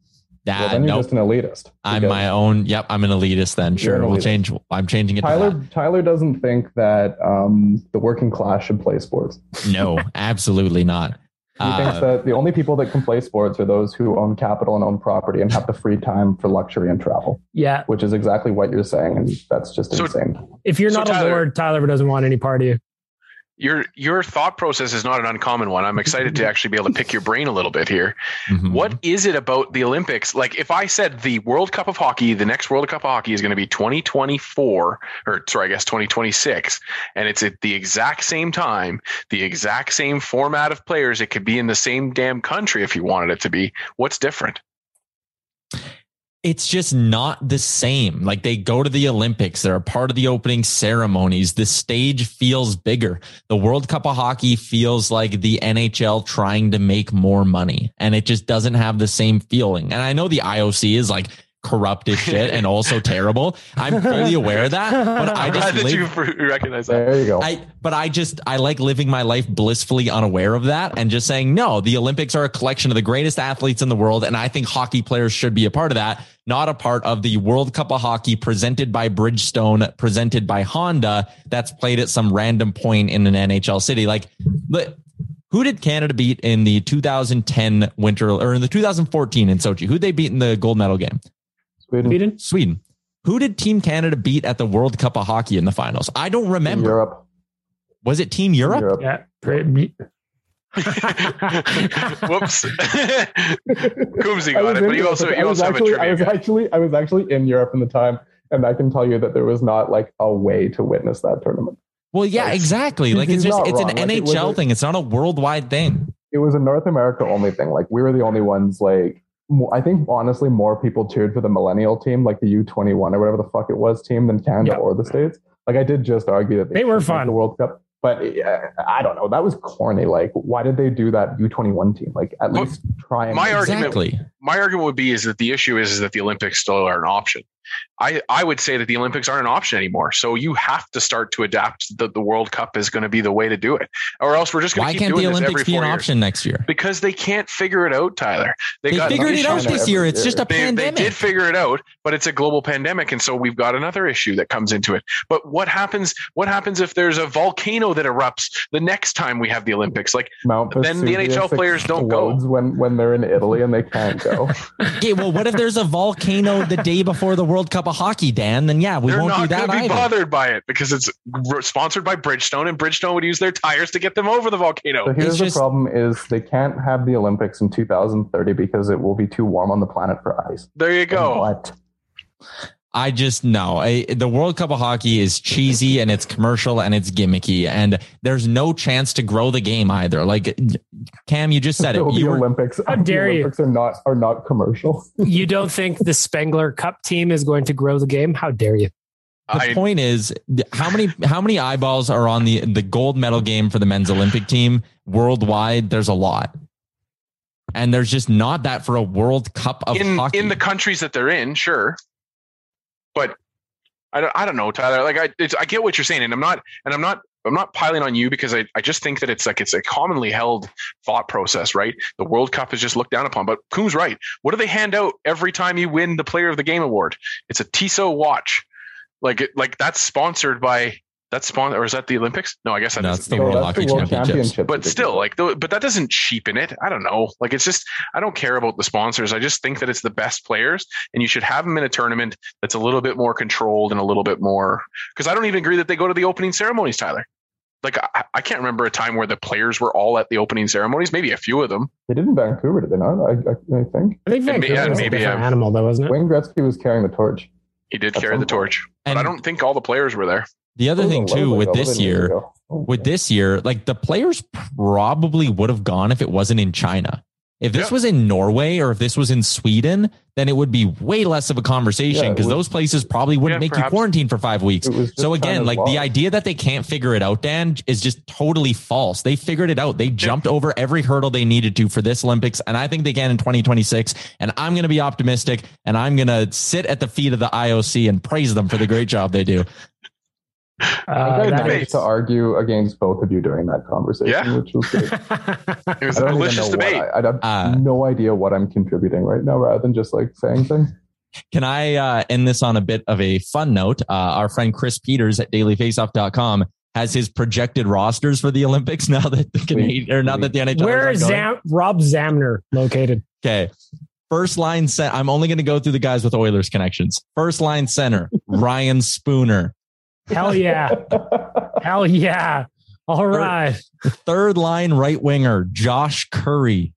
That, well, then you're nope. just an elitist. I'm my own. Yep, I'm an elitist. Then sure, elitist. we'll change. I'm changing it. Tyler Tyler doesn't think that um, the working class should play sports. No, absolutely not. He uh, thinks that the only people that can play sports are those who own capital and own property and have the free time for luxury and travel. Yeah. Which is exactly what you're saying. And that's just so, insane. If you're so not Tyler, a lord, Tyler doesn't want any part of you your your thought process is not an uncommon one. I'm excited to actually be able to pick your brain a little bit here. Mm-hmm. What is it about the Olympics? Like if I said the World Cup of Hockey, the next World Cup of Hockey is going to be 2024 or sorry, I guess 2026 and it's at the exact same time, the exact same format of players, it could be in the same damn country if you wanted it to be. What's different? It's just not the same. Like they go to the Olympics, they're a part of the opening ceremonies. The stage feels bigger. The World Cup of Hockey feels like the NHL trying to make more money and it just doesn't have the same feeling. And I know the IOC is like, corrupt as shit and also terrible. I'm fully aware of that, but I just live, you recognize that. There you go. I, but I just I like living my life blissfully unaware of that and just saying no. The Olympics are a collection of the greatest athletes in the world, and I think hockey players should be a part of that, not a part of the World Cup of Hockey presented by Bridgestone, presented by Honda, that's played at some random point in an NHL city. Like, but who did Canada beat in the 2010 winter or in the 2014 in Sochi? Who they beat in the gold medal game? Sweden. Sweden. Who did Team Canada beat at the World Cup of Hockey in the finals? I don't remember. Europe. Was it Team Europe? Europe. Yeah. Whoops. Coombsy I got was it, but you also I you was also have a actually, I was actually, I was actually in Europe in the time, and I can tell you that there was not like a way to witness that tournament. Well, yeah, Like, exactly. Like it's just not it's an wrong. Like, it NHL a- thing. It's not a worldwide thing. It was a North America only thing. Like we were the only ones. Like mo- I think honestly, more people cheered for the Millennial team, like the U twenty one or whatever the fuck it was team, than Canada Yeah. or the States. Like I did just argue that They were should fun. The World Cup. But uh, I don't know. That was corny. Like, why did they do that U twenty one team? Like, at Well, least try and my argument- My argument would be is that the issue is, is that the Olympics still are an option. I, I would say that the Olympics aren't an option anymore. So you have to start to adapt that the World Cup is going to be the way to do it, or else we're just going Why to keep can't doing the this every Olympics be four an years. option next year? Because they can't figure it out, Tyler. They, got figured it out this year. every It's just a year. They, they did figure it out, but it's a global pandemic, and so we've got another issue that comes into it. But what happens? What happens if there's a volcano that erupts the next time we have the Olympics? Like Mount Then the NHL players don't go. when when they're in Italy and they can't go. Okay, well, what if there's a volcano the day before the World Cup of Hockey, Dan? Then yeah, we they're won't do not that going to be either. bothered by it because it's sponsored by Bridgestone, and Bridgestone would use their tires to get them over the volcano. So here's It's the just- problem: is they can't have the Olympics in 2030 because it will be too warm on the planet for ice. there you go. What? I just know the World Cup of Hockey is cheesy and it's commercial and it's gimmicky, and there's no chance to grow the game either. Like Cam, you just said it. The were, Olympics. How the dare you. Are not are not commercial. you don't think the Spengler Cup team is going to grow the game? How dare you? the I, point is how many how many eyeballs are on the the gold medal game for the men's Olympic team worldwide? There's a lot, and there's just not that for a World Cup of in hockey. in the countries that they're in, sure, but I don't, I don't know, Tyler. Like I, I get what you're saying, and I'm not, and I'm not, I'm not piling on you because I, I just think that it's like it's a commonly held thought process, right? The World Cup is just looked down upon. But Coom's right. What do they hand out every time you win the Player of the Game award? It's a Tissot watch, like like that's sponsored by that's sponsored, or is that the Olympics? No, I guess that No, is it's the World that's Hockey the World Championships. Championships but still like the, but that doesn't cheapen it. I don't know. Like it's just i don't care about the sponsors. I just think that it's the best players and you should have them in a tournament that's a little bit more controlled and a little bit more because i don't even agree that they go to the opening ceremonies tyler. Like I, I can't remember a time where the players were all at the opening ceremonies maybe a few of them. They did in Vancouver, did they not? I, I, I think. I think And ma- Vancouver yeah, was maybe, a different um, animal, though, wasn't it? Wayne Gretzky was carrying the torch. he did At carry the torch. But And i don't think all the players were there the other thing too with this year. Oh, with this year, like the players probably would have gone if it wasn't in China. If this Yeah. was in Norway or if this was in Sweden, then it would be way less of a conversation because was- those places probably wouldn't Yeah, make you quarantine for five weeks. It was just So again, China's like the idea that they can't figure it out, Dan, is just totally false. They figured it out. They jumped over every hurdle they needed to for this Olympics, and I think they can in 2026. And I'm going to be optimistic, and I'm going to sit at the feet of the IOC and praise them for the great job they do. I Uh, think I that managed to argue against both of you during that conversation, Yeah. which was great. it was I a delicious debate I, I have Uh, no idea what I'm contributing right now, rather than just like saying things. Can I uh, end this on a bit of a fun note? Uh, our friend Chris Peters at dailyfaceoff.com has his projected rosters for the Olympics now that the Canadian or now that the NHL Where is Zam- Rob Zamuner located? Okay. First line center. I'm only going to go through the guys with Oilers connections. First line center, Ryan Spooner. Hell yeah. Hell yeah. All right. Third line right winger, Josh Currie.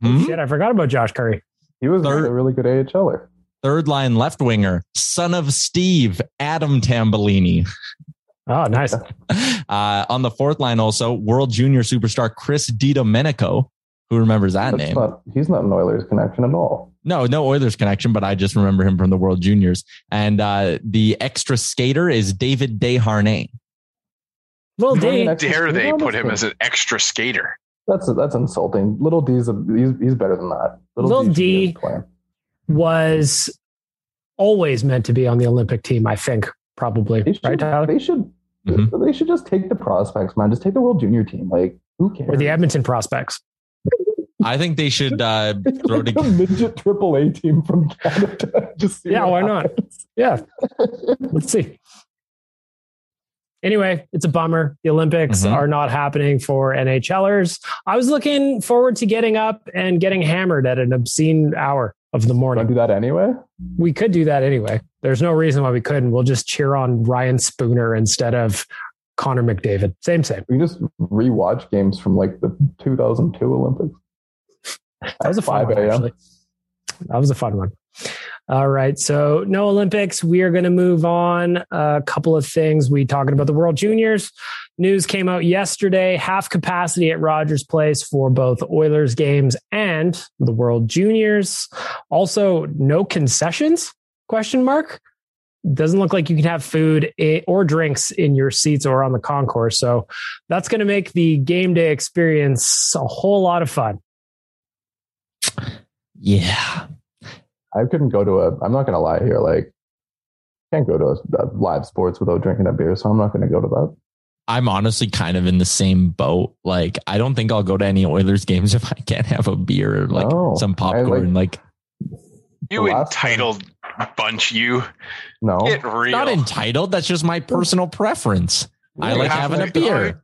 Hmm? Shit, I forgot about Josh Currie. He was Third- a really good AHLer. Third line left winger, son of Steve, Adam Tambellini. Oh, nice. Uh, on the fourth line, also World Junior superstar Chris DiDomenico. Who remembers that That's name? not, he's not an Oilers connection at all. No, no Oilers connection, but I just remember him from the World Juniors. And uh, the extra skater is David Desharnais. Little D. dare skater they put him as an extra skater That's that's insulting. Little D's a, he's, he's better than that. Little should be D- was always meant to be on the Olympic team, I think, probably. They should, Right, Tyler? they should Mhm. they should just take the prospects, man. Just take the World Junior team. Like who cares? Or the Edmonton prospects. I think they should uh, throw Like a together. midget triple A team from Canada. Just see Yeah, what why not? Yeah. Let's see. Anyway, it's a bummer. The Olympics Mhm. are not happening for NHLers. I was looking forward to getting up and getting hammered at an obscene hour of the Want to morning. do that anyway? We could do that anyway. There's no reason why we couldn't. We'll just cheer on Ryan Spooner instead of Connor McDavid. Same, same. We just rewatch games from like the 2002 Olympics. That was a fun 5 one, actually. That was a fun one. All right. So, no Olympics. We are going to move on. A couple of things. We talking about the World Juniors. News came out yesterday. Half capacity at Rogers Place for both Oilers games and the World Juniors. Also, no concessions? Question mark. Doesn't look like you can have food eh, or drinks in your seats or on the concourse. So that's going to make the game day experience a whole lot of fun. Yeah. I couldn't go to a. I'm not going to lie here. Like, can't go to a, a live sports without drinking a beer, so I'm not going to go to that. I'm honestly kind of in the same boat. Like, I don't think I'll go to any Oilers games if I can't have a beer or like No, some I popcorn. like, You The last entitled bunch, you No, get real. not entitled. That's just my personal preference. I like having a beer.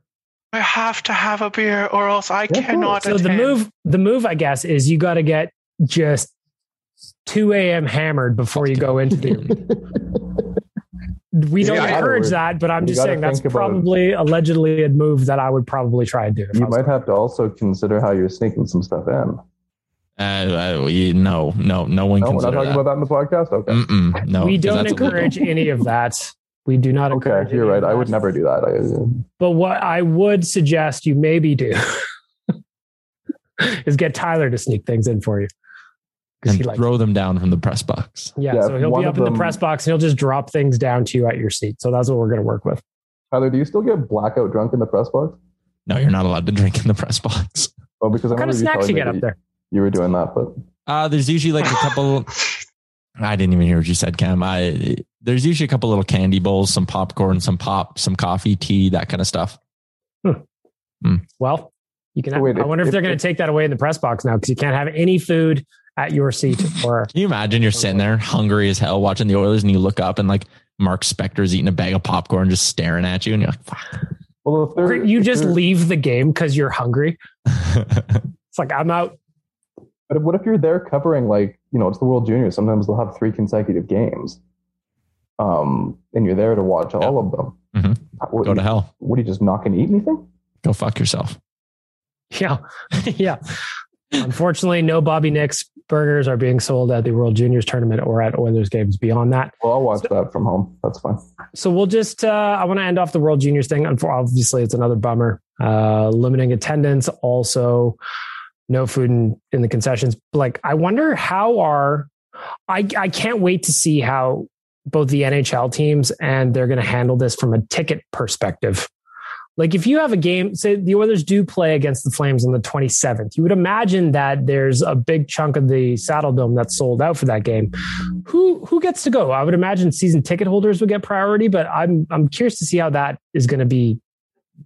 I have to have a beer, or else I Yeah, cannot. So the move, the move, I guess, is you got to get just 2 a.m. hammered before you go into the. We don't Yeah, encourage I- that, but I'm you just saying that's think it. probably allegedly a move that I would probably try and do. you was- might have to also consider how you're sneaking some stuff in. Uh, uh, we- no, no, no one No, we're not talking that. about that in the podcast. Okay, Mm-mm, no, we don't that's illegal. encourage any of that. We do not okay, encourage. you're right. I would that. never do that. I, But what I would suggest you maybe do is get Tyler to sneak things in for you. 'Cause and he throw them down from the press box. Yeah, Yeah, so he'll be of up in the press box and he'll just drop things down to you at your seat. So that's what we're going to work with. Tyler, do you still get blackout drunk in the press box? No, you're not allowed to drink in the press box. Oh, because I What kind of remember snacks you telling get up there? You were doing that, but Uh, there's usually like a couple. I didn't even hear what you said, Cam. I there's usually a couple little candy bowls, some popcorn, some pop, some coffee, tea, that kind of stuff. Well, you can. So wait, I wonder if, if- they're going to take that away in the press box now because you can't have any food at your seat. Or Can you imagine you're sitting there hungry as hell watching the Oilers and you look up and like Mark Spector's eating a bag of popcorn just staring at you and you're like, fuck. well, if or you if just leave the game because you're hungry. It's like I'm out. But what if you're there covering like you know it's the World Juniors? Sometimes they'll have three consecutive games, um, and you're there to watch all of them. Mhm. What, Go to hell. What are you just not going to eat anything? Go fuck yourself. Yeah, yeah. Unfortunately, no Bobby Nicks burgers are being sold at the World Juniors tournament or at Oilers games beyond that. Well, I'll watch that from home. That's fine. So we'll just, uh, I want to end off the World Juniors thing. Obviously, it's another bummer. Uh, limiting attendance, also no food in, in the concessions. Like, I wonder how are, I, I can't wait to see how both the NHL teams and they're going to handle this from a ticket perspective. Like, if you have a game, say the Oilers do play against the Flames on the 27th, you would imagine that there's a big chunk of the Saddledome that's sold out for that game who who gets to go? I would imagine season ticket holders would get priority, but I'm I'm curious to see how that is going to be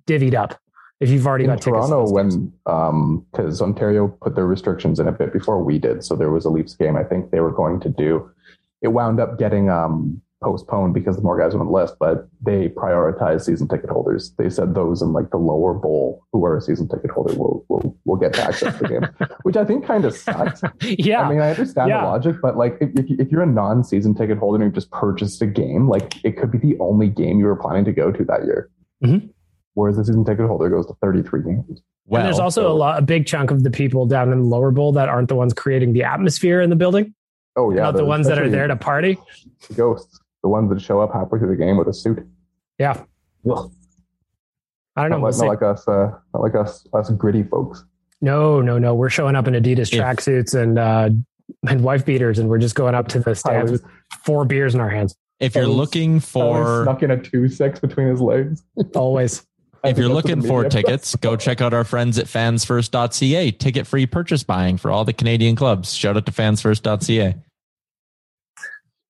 divvied up if you've already In got tickets. to Toronto, games. when um, because Ontario put their restrictions in a bit before we did, so there was a Leafs game. I think they were going to do. It wound up getting um, postponed because the more guys were on the list, but they prioritized season ticket holders. They said those in like the lower bowl who are a season ticket holder will will will get back to access the game, which I think kind of sucks. yeah, I mean, I understand Yeah. the logic, but like, if, if, you- if you're a non-season ticket holder and you just purchased a game, like it could be the only game you were planning to go to that year. Mhm. Whereas the season ticket holder goes to 33 games. Well, and there's also a lot, a big chunk of the people down in the lower bowl that aren't the ones creating the atmosphere in the building, Oh yeah, not the ones that are there to party. ghosts, the ones that show up halfway through the game with a suit. Yeah, I don't know. Not We'll like, not like us, uh, not like us, us gritty folks. no, no, no. We're showing up in Adidas If- tracksuits and uh, and wife beaters, and we're just going up to the stands Tyler's- with four beers in our hands. if you're Tyler's- looking for snuck in a two six between his legs. Always. If you're looking for tickets, go check out our friends at fansfirst.ca. Ticket free purchase buying for all the Canadian clubs. Shout out to fansfirst.ca.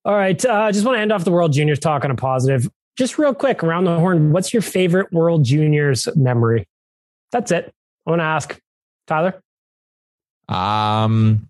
All right. I uh, just want to end off the World Juniors talk on a positive. Just real quick, around the horn, what's your favorite World Juniors memory? That's it. I want to ask Tyler. Um,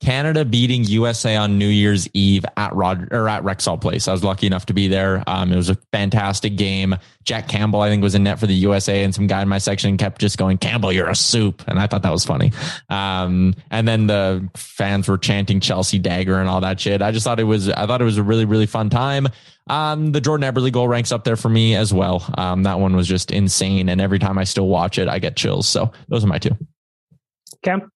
Canada beating USA on New Year's Eve at Rod or at Rexall Place. I was lucky enough to be there. Um, it was a fantastic game. Jack Campbell, I think, was in net for the USA, and some guy in my section kept just going, "Campbell, you're a soup," and I thought that was funny. Um, and then the fans were chanting Chelsea dagger and all that shit. I just thought it was, I thought it was a really, really fun time. Um, the Jordan Eberle goal ranks up there for me as well. Um, that one was just insane, and every time I still watch it, I get chills. So those are my two. Cam?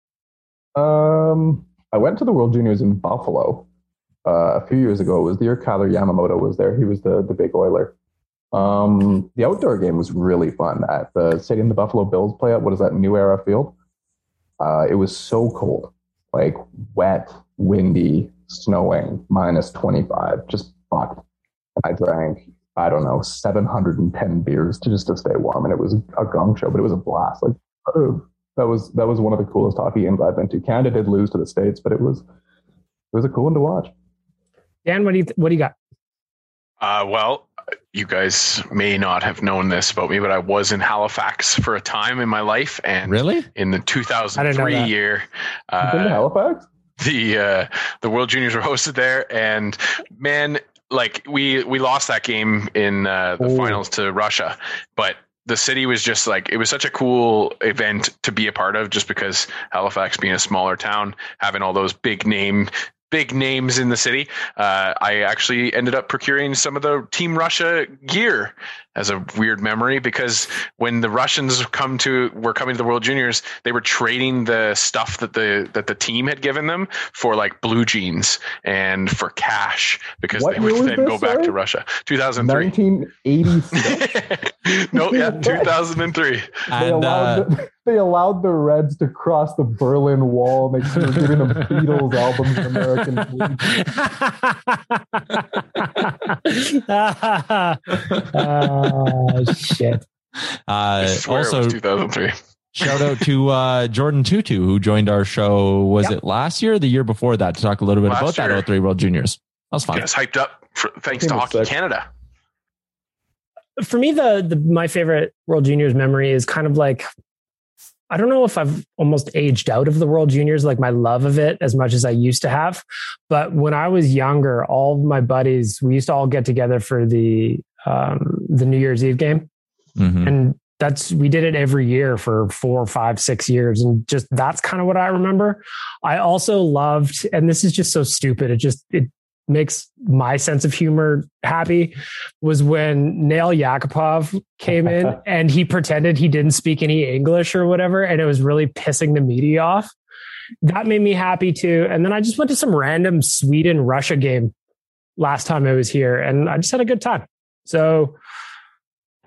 Um, I went to the World Juniors in Buffalo uh, a few years ago. It was the year Kailer Yamamoto was there. He was the the big oiler. Um, the outdoor game was really fun at the stadium the Buffalo Bills play at. What is that, New Era Field? Uh, it was so cold, like wet, windy, snowing, minus 25, just fucked. I drank, I don't know, 710 beers to just to stay warm. And it was a gong show, but it was a blast. Like, oh, that was that was one of the coolest hockey games I've been to. Canada did lose to the states, but it was it was a cool one to watch. Dan, what do you what do you got? Uh, well, you guys may not have known this about me, but I was in Halifax for a time in my life, and really in the 2003 year, uh, Halifax, the uh, the World Juniors were hosted there, and man, like we we lost that game in uh, the Ooh. finals to Russia, but the city was just like it was such a cool event to be a part of just because Halifax being a smaller town having all those big name big names in the city. Uh, I actually ended up procuring some of the Team Russia gear as a weird memory because when the Russians come to were coming to the World Juniors, they were trading the stuff that the that the team had given them for like blue jeans and for cash because what they would then this, go sorry? back to Russia. 2003. 1986. no, yeah, 2003. They and, allowed uh, the, they allowed the Reds to cross the Berlin Wall. They were giving them Beatles albums in American. uh, Oh shit. Uh, also, 2003. shout out to uh, Jordan Tootoo who joined our show. Was yep. it last year or the year before that to talk a little bit last about year. that 03 World Juniors? That was fun. Get us hyped up for, thanks to Hockey sick. Canada. For me, the, the my favorite World Juniors memory is kind of like I don't know if I've almost aged out of the World Juniors, like my love of it as much as I used to have. But when I was younger, all of my buddies, we used to all get together for the um, the New Year's Eve game, mm-hmm. and that's we did it every year for four, five, six years, and just that's kind of what I remember. I also loved, and this is just so stupid. It just it makes my sense of humor happy was when Nail Yakupov came in and he pretended he didn't speak any English or whatever, and it was really pissing the media off. That made me happy too. And then I just went to some random Sweden Russia game last time I was here, and I just had a good time. So,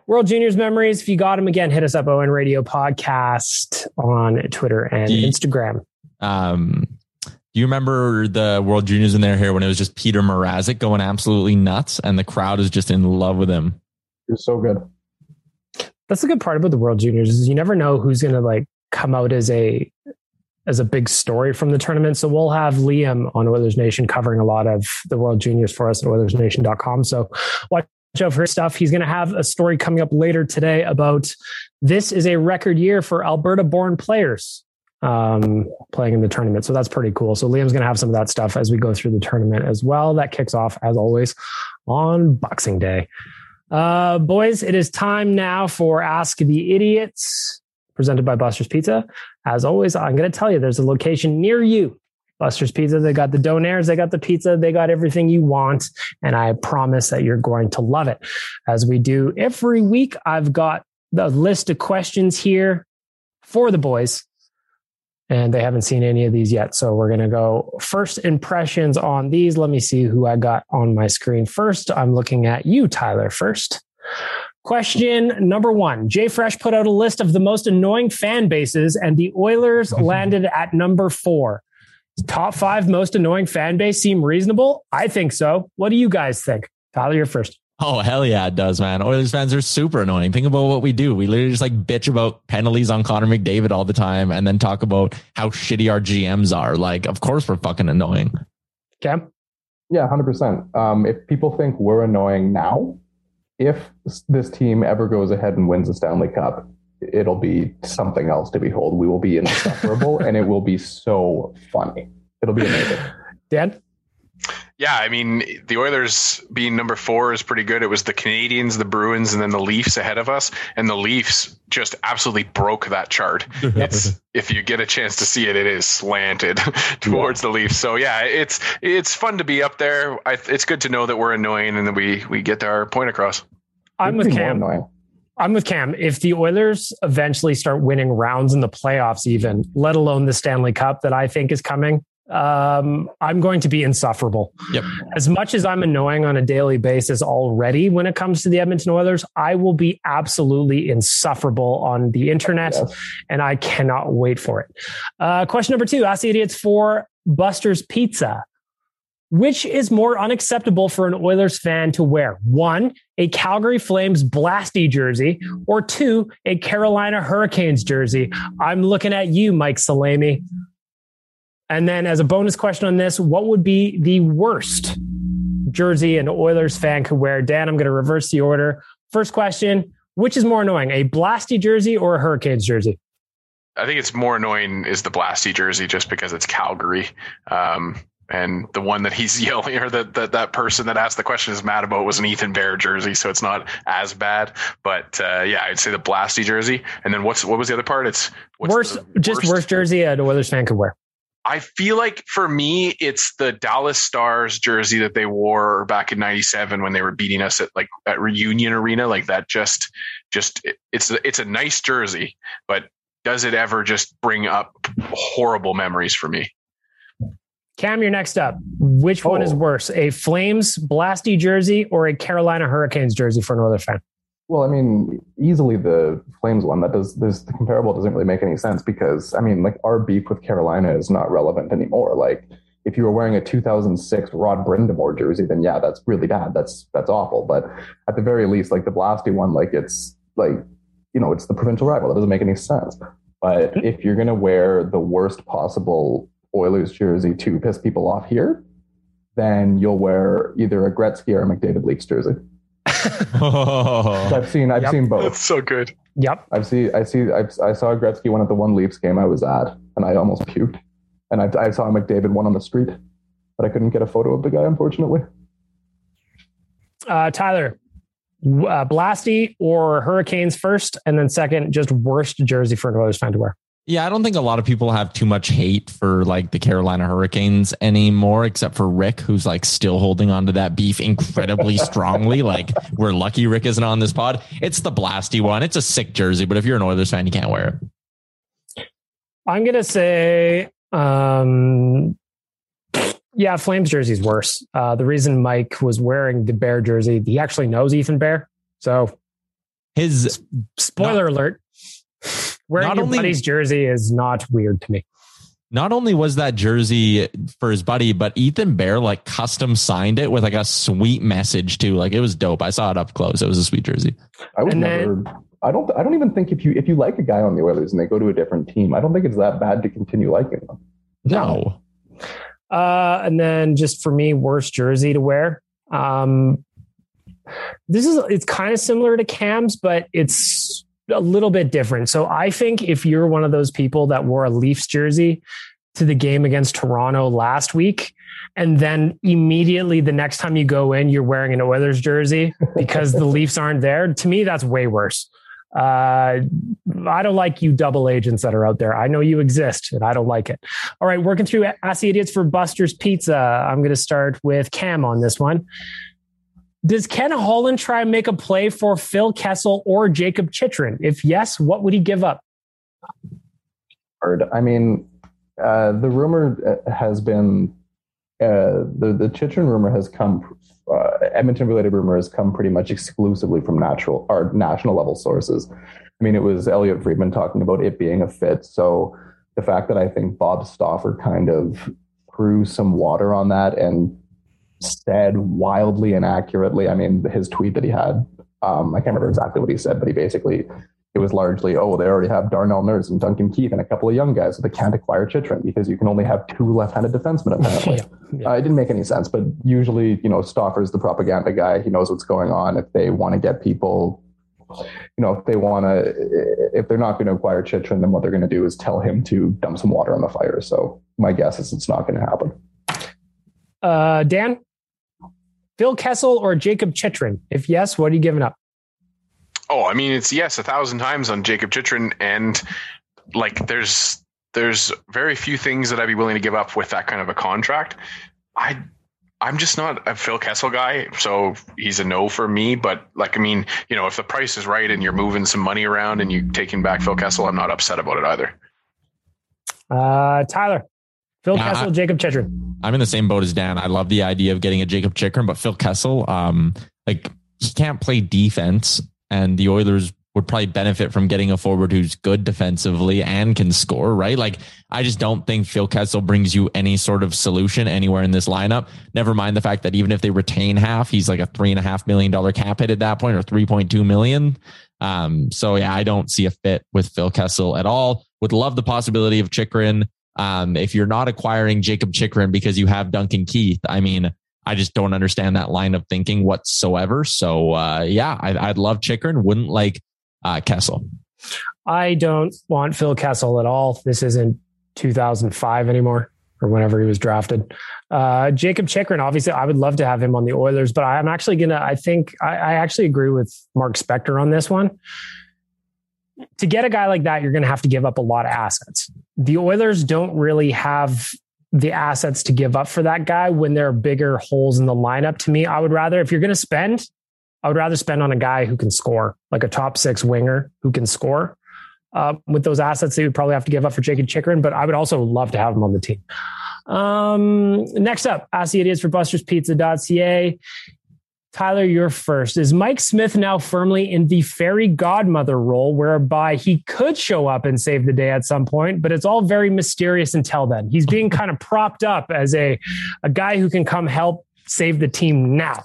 World Juniors memories. If you got them again, hit us up ON Radio Podcast on Twitter and you, Instagram. Um, do you remember the World Juniors in there here when it was just Peter Mrazek going absolutely nuts and the crowd is just in love with him? He so good. That's the good part about the World Juniors is you never know who's going to like come out as a as a big story from the tournament. So we'll have Liam on Oilers Nation covering a lot of the World Juniors for us at OilersNation.com. So watch of her stuff. He's going to have a story coming up later today about this is a record year for Alberta born players um, playing in the tournament. So that's pretty cool. So Liam's going to have some of that stuff as we go through the tournament as well. That kicks off, as always, on Boxing Day. Uh, boys, it is time now for Ask the Idiots, presented by Buster's Pizza. As always, I'm going to tell you there's a location near you Buster's Pizza. They got the donairs, they got the pizza, they got everything you want. And I promise that you're going to love it. As we do every week, I've got the list of questions here for the boys. And they haven't seen any of these yet. So we're going to go first impressions on these. Let me see who I got on my screen first. I'm looking at you, Tyler, first. Question number one JFresh put out a list of the most annoying fan bases, and the Oilers landed at number four top five most annoying fan base seem reasonable? I think so. What do you guys think? Tyler, you're first. Oh hell yeah, it does, man. Oilers fans are super annoying. Think about what we do. We literally just like bitch about penalties on Connor McDavid all the time, and then talk about how shitty our GMs are. Like, of course we're fucking annoying. Cam. Yeah, hundred um, percent. If people think we're annoying now, if this team ever goes ahead and wins the Stanley Cup, it'll be something else to behold. We will be insufferable and it will be so funny It'll be amazing. Dan? Yeah, I mean, the Oilers being number four is pretty good. It was the Canadians, the Bruins, and then the Leafs ahead of us. And the Leafs just absolutely broke that chart. It's if you get a chance to see it, it is slanted towards the Leafs. So yeah, it's it's fun to be up there. I, it's good to know that we're annoying and that we we get our point across. I'm It'd with be more Cam. I'm with Cam. If the Oilers eventually start winning rounds in the playoffs, even let alone the Stanley Cup that I think is coming, um, I'm going to be insufferable. Yep. As much as I'm annoying on a daily basis already when it comes to the Edmonton Oilers, I will be absolutely insufferable on the internet, Yes. and I cannot wait for it. Uh, question number two: Ask the idiots for Buster's Pizza. Which is more unacceptable for an Oilers fan to wear? One, a Calgary Flames Blasty jersey, or two, a Carolina Hurricanes jersey. I'm looking at you, Mike Salami. And then, as a bonus question on this, what would be the worst jersey an Oilers fan could wear? Dan, I'm going to reverse the order. First question Which is more annoying, a Blasty jersey or a Hurricanes jersey? I think it's more annoying is the Blasty jersey just because it's Calgary. Um, and the one that he's yelling or that, that that person that asked the question is mad about was an Ethan Bear jersey, so it's not as bad. But uh, yeah, I'd say the Blasty jersey. And then what's what was the other part? It's what's Worst, just worst jersey an Oilers fan could wear. I feel like for me, it's the Dallas Stars jersey that they wore back in '97 when they were beating us at like at Reunion Arena. Like that, just just it, it's it's a nice jersey, but does it ever just bring up horrible memories for me? Cam, you're next up. Which one is Oh. worse, a Flames Blasty jersey or a Carolina Hurricanes jersey for another fan? Well, I mean, easily the Flames one. That does this the comparable doesn't really make any sense because I mean, like our beef with Carolina is not relevant anymore. Like if you were wearing a 2006 Rod Brind'Amour jersey, then yeah, that's really bad. That's that's awful. But at the very least, like the Blasty one, like it's like you know, it's the provincial rival. That doesn't make any sense. But hmm. if you're gonna wear the worst possible Oilers jersey to piss people off here, then you'll wear either a Gretzky or a McDavid Leafs jersey. I've seen I've Yep. seen both. That's so good. Yep. I've seen, I see, I've, I saw a Gretzky one at the one Leafs game I was at, and I almost puked. And I, I saw a McDavid one on the street, but I couldn't get a photo of the guy, unfortunately. Uh, Tyler, w- uh, Blasty or Hurricanes first, and then second, just worst jersey for an Oilers fan to wear. Yeah, I don't think a lot of people have too much hate for like the Carolina Hurricanes anymore, except for Rick, who's like still holding on to that beef incredibly strongly. Like we're lucky Rick isn't on this pod. It's the blasty one. It's a sick jersey, but if you're an Oilers fan, you can't wear it. I'm gonna say, um, yeah, Flames jersey's worse. Uh, the reason Mike was wearing the Bear jersey, he actually knows Ethan Bear. So, His spoiler alert: wearing not your only- buddy's jersey is not weird to me. not only was that jersey for his buddy, but Ethan Bear like custom signed it with like a sweet message too. Like it was dope. I saw it up close. It was a sweet jersey. I would And then- never. I don't. I don't even think if you if you like a guy on the Oilers and they go to a different team, I don't think it's that bad to continue liking them. No. Uh, and then just for me, worst jersey to wear. Um, this is it's kind of similar to Cam's, but it's a little bit different. So I think if you're one of those people that wore a Leafs jersey to the game against Toronto last week, and then immediately the next time you go in, you're wearing an Oilers jersey because the Leafs aren't there. To me, that's way worse. Uh, I don't like you double agents that are out there. I know you exist and I don't like it. All right, working through Ask the Idiots for Buster's Pizza. I'm going to start with Cam on this one. Does Ken Holland try and make a play for Phil Kessel or Jakob Chychrun? If yes, what would he give up? I mean, uh, the rumor uh, has been uh, the the Chychrun rumor has come. Uh, Edmonton related rumor has come pretty much exclusively from natural or national level sources. I mean, it was Elliotte Friedman talking about it being a fit. So the fact that I think Bob Stauffer kind of threw some water on that and said wildly inaccurately. I mean, his tweet that he had, um, I can't remember exactly what he said, but he basically it was largely, oh, they already have Darnell Nurse and Duncan Keith and a couple of young guys, so they can't acquire Chychrun because you can only have two left-handed defensemen apparently. Yeah. Uh, it didn't make any sense, but usually, you know, Stauffer's the propaganda guy. He knows what's going on. If they want to get people you know, if they want to, if they're not going to acquire Chychrun, then what they're going to do is tell him to dump some water on the fire. So my guess is it's not going to happen. Uh, Dan, Phil Kessel or Jakob Chychrun? If yes, what are you giving up? Oh, I mean, it's yes a thousand times on Jakob Chychrun, and like there's there's very few things that I'd be willing to give up with that kind of a contract. I I'm just not a Phil Kessel guy, so he's a no for me. But like, I mean, you know, if the price is right and you're moving some money around and you're taking back Phil Kessel, I'm not upset about it either. Uh, Tyler, Phil Kessel, I, Jakob Chychrun. I'm in the same boat as Dan. I love the idea of getting a Jakob Chychrun, but Phil Kessel, um, like he can't play defense, and the Oilers would probably benefit from getting a forward who's good defensively and can score, right? Like, I just don't think Phil Kessel brings you any sort of solution anywhere in this lineup. Never mind the fact that even if they retain half, he's like a three and a half million dollar cap hit at that point or 3.2 million. Um, so yeah, I don't see a fit with Phil Kessel at all. Would love the possibility of Chychrun. Um, if you're not acquiring Jakob Chychrun because you have Duncan Keith, I mean, I just don't understand that line of thinking whatsoever. So uh, yeah, I, would love Chychrun. Wouldn't like uh, Kessel. I don't want Phil Kessel at all. This isn't 2005 anymore or whenever he was drafted. Uh, Jakob Chychrun, obviously, I would love to have him on the Oilers, but I'm actually to, I think, I, I, actually agree with Mark Spector on this one. To get a guy like that, you're going to have to give up a lot of assets. The Oilers don't really have the assets to give up for that guy when there are bigger holes in the lineup. To me, I would rather, if you're going to spend, I would rather spend on a guy who can score, like a top six winger who can score. Uh, with those assets, they would probably have to give up for Jakob Chychrun, but I would also love to have him on the team. Um, next up, ask the idiots for busterspizza.ca. Tyler, you're first. Is Mike Smith now firmly in the fairy godmother role, whereby he could show up and save the day at some point, but it's all very mysterious until then? He's being kind of propped up as a, a guy who can come help save the team now.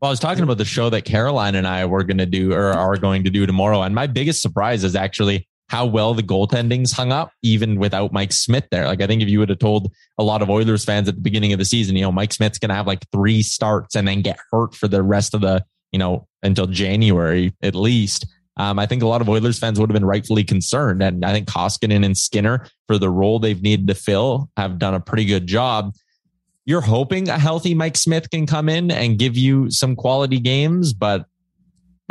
Well, I was talking about the show that Caroline and I were going to do or are going to do tomorrow. And my biggest surprise is actually how well the goaltending's hung up, even without Mike Smith there. Like, I think if you would have told a lot of Oilers fans at the beginning of the season, you know, Mike Smith's going to have like three starts and then get hurt for the rest of the, you know, until January at least. Um, I think a lot of Oilers fans would have been rightfully concerned. And I think Koskinen and Skinner, for the role they've needed to fill, have done a pretty good job you're hoping a healthy Mike Smith can come in and give you some quality games, but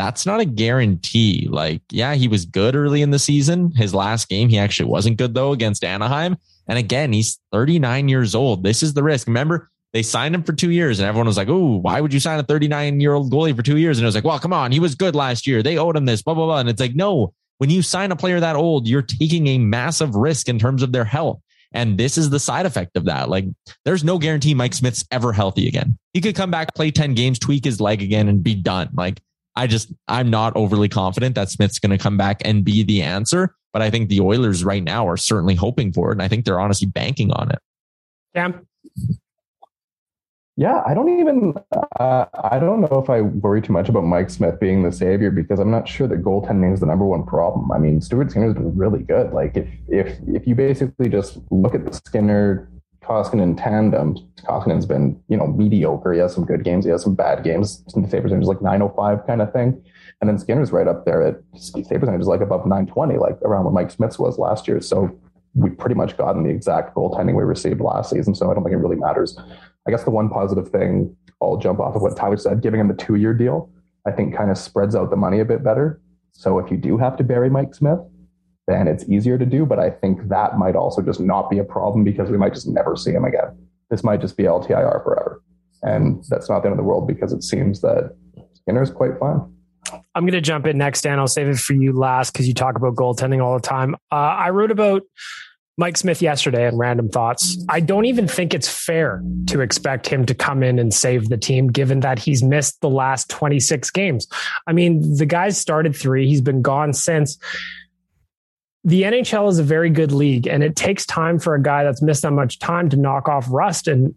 that's not a guarantee. Like, yeah, he was good early in the season. His last game, he actually wasn't good though against Anaheim. And again, he's 39 years old. This is the risk. Remember, they signed him for two years and everyone was like, Oh, why would you sign a 39 year old goalie for two years? And it was like, well, come on. He was good last year. They owed him this, blah, blah, blah. And it's like, no, when you sign a player that old, you're taking a massive risk in terms of their health. And this is the side effect of that. Like, there's no guarantee Mike Smith's ever healthy again. He could come back, play 10 games, tweak his leg again, and be done. Like, I just, I'm not overly confident that Smith's going to come back and be the answer. But I think the Oilers right now are certainly hoping for it. And I think they're honestly banking on it. Cam? Yeah, I don't even. Uh, I don't know if I worry too much about Mike Smith being the savior because I'm not sure that goaltending is the number one problem. I mean, Stuart Skinner's been really good. Like if if if you basically just look at the Skinner Koskinen tandem, Koskinen's been you know mediocre. He has some good games. He has some bad games. Save percentage is like 905 kind of thing, and then Skinner's right up there at save percentage is like above 920, like around what Mike Smith's was last year. So we pretty much gotten the exact goaltending we received last season. So I don't think it really matters. I guess the one positive thing I'll jump off of what Tyler said, giving him the two year deal, I think kind of spreads out the money a bit better. So if you do have to bury Mike Smith, then it's easier to do. But I think that might also just not be a problem because we might just never see him again. This might just be LTIR forever. And that's not the end of the world because it seems that Skinner's quite fine. I'm going to jump in next, Dan. I'll save it for you last because you talk about goaltending all the time. Uh, I wrote about Mike Smith yesterday and random thoughts. I don't even think it's fair to expect him to come in and save the team, given that he's missed the last 26 games. I mean, the guy's started three, he's been gone since. The NHL is a very good league, and it takes time for a guy that's missed that much time to knock off rust. And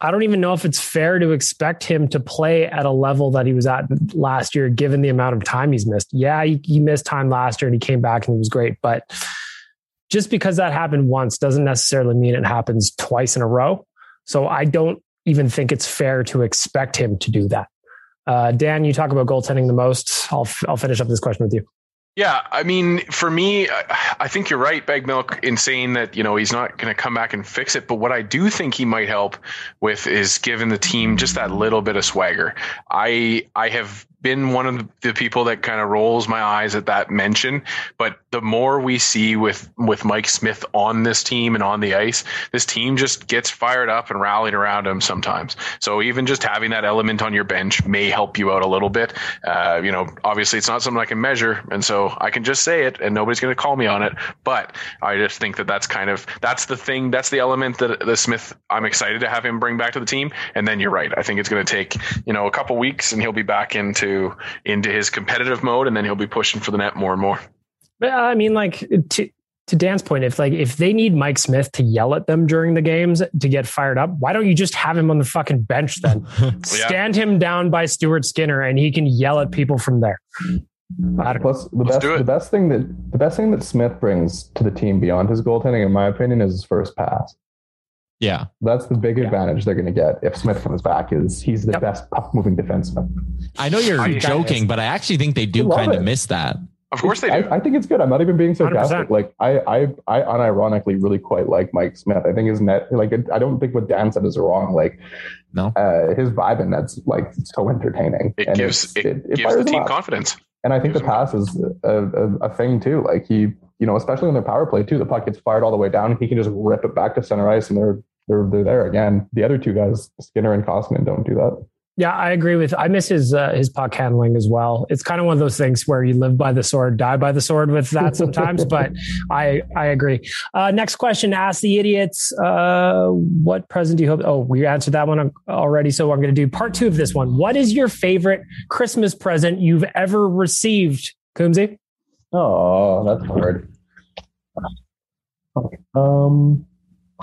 I don't even know if it's fair to expect him to play at a level that he was at last year, given the amount of time he's missed. Yeah, he, he missed time last year and he came back and he was great, but just because that happened once doesn't necessarily mean it happens twice in a row. So I don't even think it's fair to expect him to do that. Uh, Dan, you talk about goaltending the most. I'll I'll finish up this question with you. Yeah, I mean, for me, I think you're right, Bag Milk, in saying that you know he's not going to come back and fix it. But what I do think he might help with is giving the team just that little bit of swagger. I I have been one of the people that kind of rolls my eyes at that mention. But the more we see with with Mike Smith on this team and on the ice, this team just gets fired up and rallied around him sometimes. So even just having that element on your bench may help you out a little bit. Uh, you know, obviously it's not something I can measure, and so I can just say it, and nobody's going to call me on it. But I just think that that's kind of that's the thing, that's the element that the Smith. I'm excited to have him bring back to the team. And then you're right. I think it's going to take you know a couple weeks, and he'll be back into into his competitive mode, and then he'll be pushing for the net more and more. Uh, I mean, like to to Dan's point, if like if they need Mike Smith to yell at them during the games to get fired up, why don't you just have him on the fucking bench then? yeah. Stand him down by Stuart Skinner, and he can yell at people from there. Plus, the best the best thing that the best thing that Smith brings to the team beyond his goaltending, in my opinion, is his first pass. Yeah, that's the big yeah. advantage they're going to get if Smith comes back. Is he's the yep. best puck moving defenseman. I know you're I joking, but I actually think they do kind of miss that. Of course they do. I, I, think it's good. I'm not even being sarcastic. 100%. Like I, I, I unironically really quite like Mike Smith. I think his net, like I don't think what Dan said is wrong. Like, no, uh, his vibe in that's like so entertaining. It and gives it, it, it gives the team confidence. And I think the pass is a, a, a, thing too. Like he, you know, especially on their power play too, the puck gets fired all the way down. He can just rip it back to center ice, and they're they're they're there again. The other two guys, Skinner and Koskinen, don't do that. Yeah, I agree with. I miss his uh, his puck handling as well. It's kind of one of those things where you live by the sword, die by the sword with that sometimes. but I I agree. Uh, next question: Ask the idiots. Uh, what present do you hope? Oh, we answered that one already. So I'm going to do part two of this one. What is your favorite Christmas present you've ever received, Coombsy? Oh, that's hard. Um,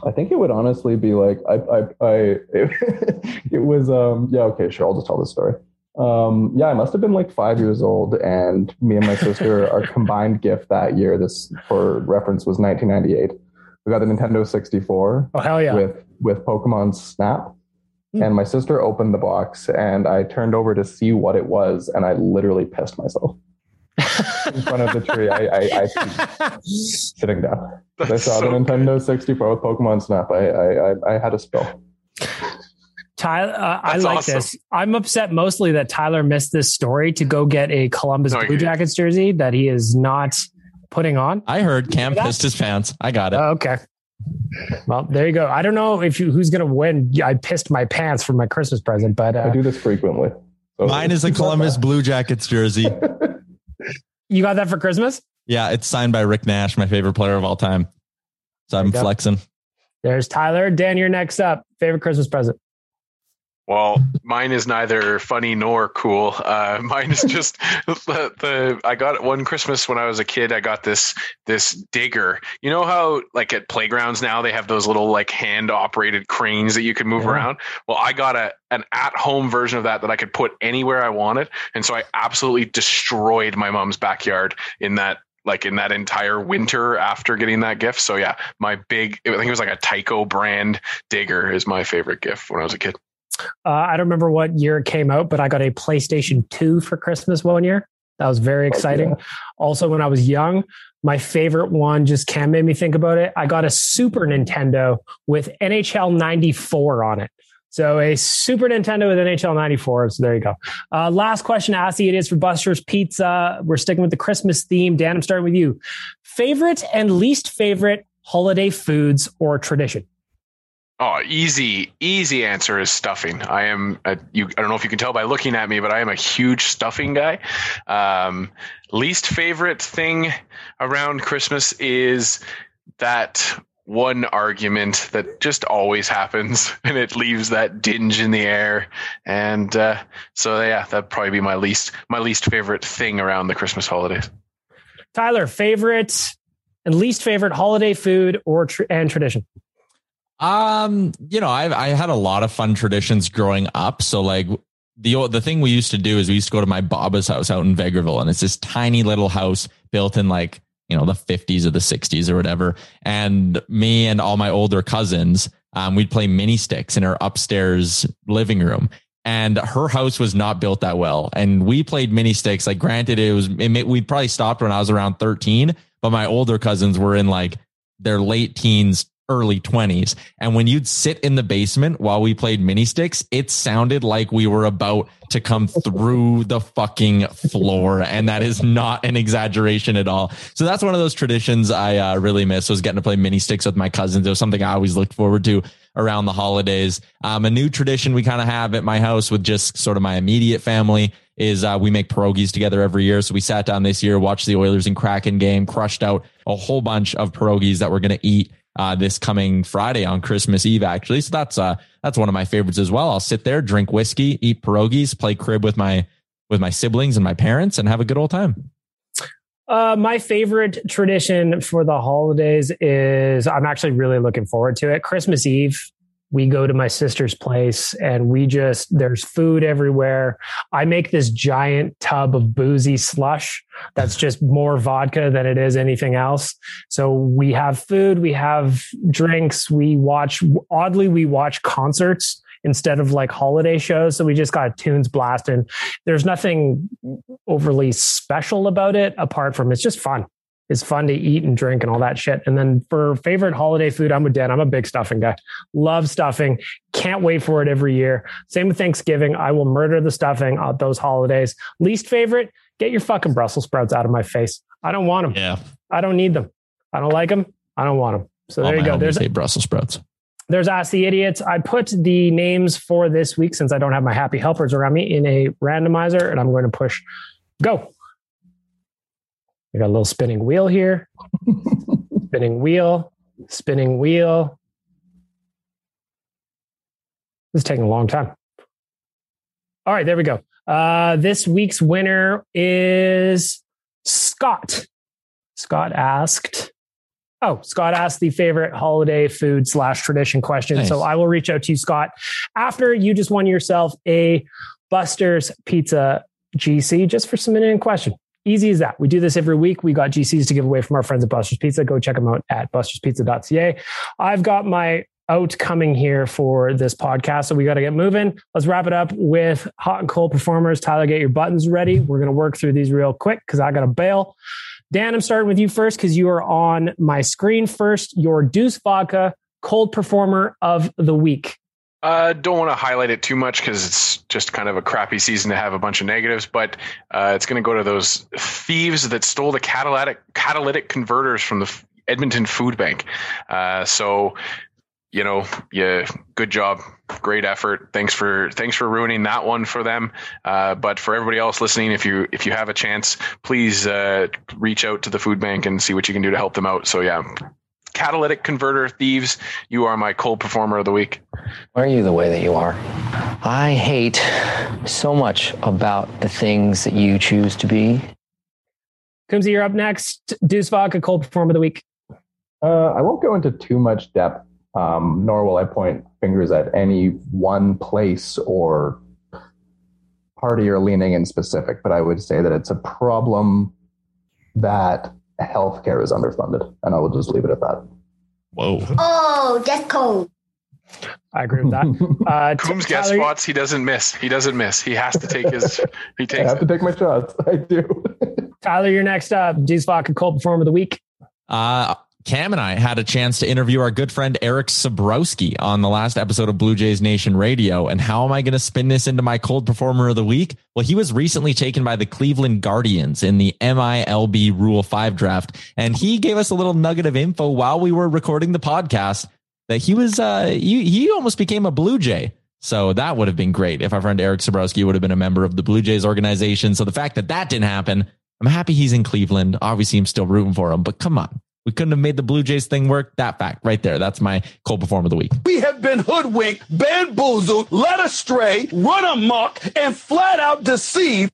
I think it would honestly be like I I, I it, was um yeah okay sure I'll just tell the story. Um, yeah, I must have been like five years old, and me and my sister, our combined gift that year, this for reference was 1998. We got the Nintendo 64. Oh hell yeah! With with Pokemon Snap, mm. and my sister opened the box, and I turned over to see what it was, and I literally pissed myself in front of the tree. I, I, I sitting down. That's I saw so the Nintendo 64 with Pokemon Snap. I, I, I, had a spill. Tyler, uh, I like awesome. this. I'm upset mostly that Tyler missed this story to go get a Columbus no, Blue Jackets jersey that he is not putting on. I heard Cam pissed his pants. I got it. Oh, okay. Well, there you go. I don't know if you who's going to win. I pissed my pants for my Christmas present, but uh, I do this frequently. So Mine is a Columbus Blue Jackets jersey. You got that for Christmas? Yeah, it's signed by Rick Nash, my favorite player of all time. So I'm flexing. There's Tyler. Dan, you're next up. Favorite Christmas present? Well, mine is neither funny nor cool. Uh, mine is just the, the, I got it one Christmas when I was a kid. I got this this digger. You know how like at playgrounds now they have those little like hand operated cranes that you can move yeah. around. Well, I got a an at home version of that that I could put anywhere I wanted, and so I absolutely destroyed my mom's backyard in that like in that entire winter after getting that gift. So yeah, my big I think it was like a Tyco brand digger is my favorite gift when I was a kid. Uh, I don't remember what year it came out, but I got a PlayStation 2 for Christmas one year. That was very exciting. Oh, yeah. Also, when I was young, my favorite one just can't make me think about it. I got a Super Nintendo with NHL 94 on it. So a Super Nintendo with NHL 94. So there you go. Uh, last question to It is for Buster's Pizza. We're sticking with the Christmas theme. Dan, I'm starting with you. Favorite and least favorite holiday foods or tradition? Oh, easy, easy answer is stuffing. I am a, you. I don't know if you can tell by looking at me, but I am a huge stuffing guy. Um, least favorite thing around Christmas is that one argument that just always happens, and it leaves that dinge in the air. And uh, so, yeah, that'd probably be my least my least favorite thing around the Christmas holidays. Tyler, favorite and least favorite holiday food or tr- and tradition. Um, you know, I I had a lot of fun traditions growing up. So like the the thing we used to do is we used to go to my Baba's house out in Vegreville, and it's this tiny little house built in like you know the 50s or the 60s or whatever. And me and all my older cousins, um, we'd play mini sticks in our upstairs living room. and her house was not built that well. And we played mini sticks. Like, granted, it was, it, we probably stopped when I was around 13, but my older cousins were in like their late teens, early 20s. And when you'd sit in the basement while we played mini sticks, it sounded like we were about to come through the fucking floor. And that is not an exaggeration at all. So that's one of those traditions I uh, really miss was getting to play mini sticks with my cousins. It was something I always looked forward to around the holidays. Um, a new tradition we kind of have at my house with just sort of my immediate family is uh, we make pierogies together every year. So we sat down this year, watched the Oilers and Kraken game, crushed out a whole bunch of pierogies that we're going to eat uh, this coming Friday on Christmas Eve, actually. So that's uh, that's one of my favorites as well. I'll sit there, drink whiskey, eat pierogies, play crib with my with my siblings and my parents, and have a good old time. Uh, my favorite tradition for the holidays is I'm actually really looking forward to it. Christmas Eve we go to my sister's place and we just there's food everywhere. I make this giant tub of boozy slush that's just more vodka than it is anything else. So we have food we have drinks we watch oddly we watch concerts instead of like holiday shows. So we just got tunes blasting. There's nothing overly special about it apart from it's just fun is fun to eat and drink and all that shit. And then for favorite holiday food, I'm with Dan. I'm a big stuffing guy. Love stuffing. Can't wait for it every year. Same with Thanksgiving. I will murder the stuffing at those holidays. Least favorite, get your fucking Brussels sprouts out of my face. I don't want them. Yeah. I don't need them. I don't like them. I don't want them. So there All you go. There's a Brussels sprouts. There's Ask the Idiots. I put the names for this week since I don't have my happy helpers around me in a randomizer and I'm going to push go. We got a little spinning wheel here. spinning wheel, spinning wheel. This is taking a long time. All right, there we go. Uh, this week's winner is Scott. Scott asked, Oh, Scott asked the favorite holiday food slash tradition question. Nice. So I will reach out to you, Scott, after you just won yourself a Buster's Pizza GC just for submitting a question. Easy as that. We do this every week. We got GCs to give away from our friends at Buster's Pizza. Go check them out at busterspizza.ca. I've got my out coming here for this podcast. So we got to get moving. Let's wrap it up with hot and cold performers. Tyler, get your buttons ready. We're going to work through these real quick because I got to bail. Dan, I'm starting with you first because you are on my screen first. Your Deuce Vodka cold performer of the week. Uh, don't want to highlight it too much because it's just kind of a crappy season to have a bunch of negatives, but uh, it's going to go to those thieves that stole the catalytic catalytic converters from the Edmonton Food Bank. Uh, so, you know, yeah, good job, great effort. Thanks for thanks for ruining that one for them. Uh, but for everybody else listening, if you if you have a chance, please uh, reach out to the food bank and see what you can do to help them out. So yeah, catalytic converter thieves. You are my cold performer of the week. Why are you the way that you are? I hate so much about the things that you choose to be. Coombsy, you're up next. Deuce Vodka, cold performer of the week. Uh, I won't go into too much depth, um, nor will I point fingers at any one place or party or leaning in specific, but I would say that it's a problem that healthcare is underfunded, and I will just leave it at that. Whoa! Oh, that's cold. I agree with that. Uh, Coombs gets spots. He doesn't miss. He doesn't miss. He has to take his. He takes. I have it. to take my shots. I do. Tyler, you're next up. Deuce Vodka Cold Performer of the Week. Uh, Cam and I had a chance to interview our good friend Erik Sabrowski on the last episode of Blue Jays Nation Radio. And how am I going to spin this into my cold performer of the week? Well, he was recently taken by the Cleveland Guardians in the MILB Rule 5 draft. And he gave us a little nugget of info while we were recording the podcast that he was, uh, he, he almost became a Blue Jay. So that would have been great if our friend Erik Sabrowski would have been a member of the Blue Jays organization. So the fact that that didn't happen, I'm happy he's in Cleveland. Obviously, I'm still rooting for him, but come on. We couldn't have made the Blue Jays thing work. That fact right there. That's my cold performer of the week. We have been hoodwinked, bamboozled, led astray, run amok, and flat out deceived.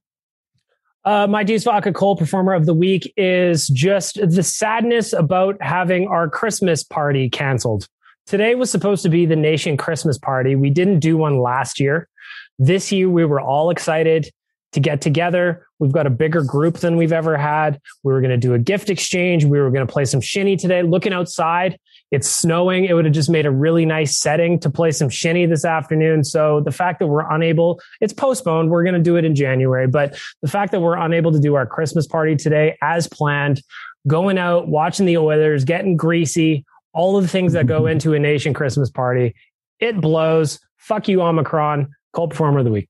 Uh, my Deuce Vodka cold performer of the week is just the sadness about having our Christmas party canceled. Today was supposed to be the nation Christmas party. We didn't do one last year. This year, we were all excited to get together. We've got a bigger group than we've ever had. We were going to do a gift exchange. We were going to play some shinny today. Looking outside, It's snowing. It would have just made a really nice setting to play some shinny this afternoon. So the fact that we're unable, it's postponed. We're going to do it in January, but the fact that we're unable to do our Christmas party today as planned, going out, watching the Oilers, getting greasy, all of the things that go mm-hmm. into a nation Christmas party, it blows. Fuck you, Omicron. Cult performer of the week.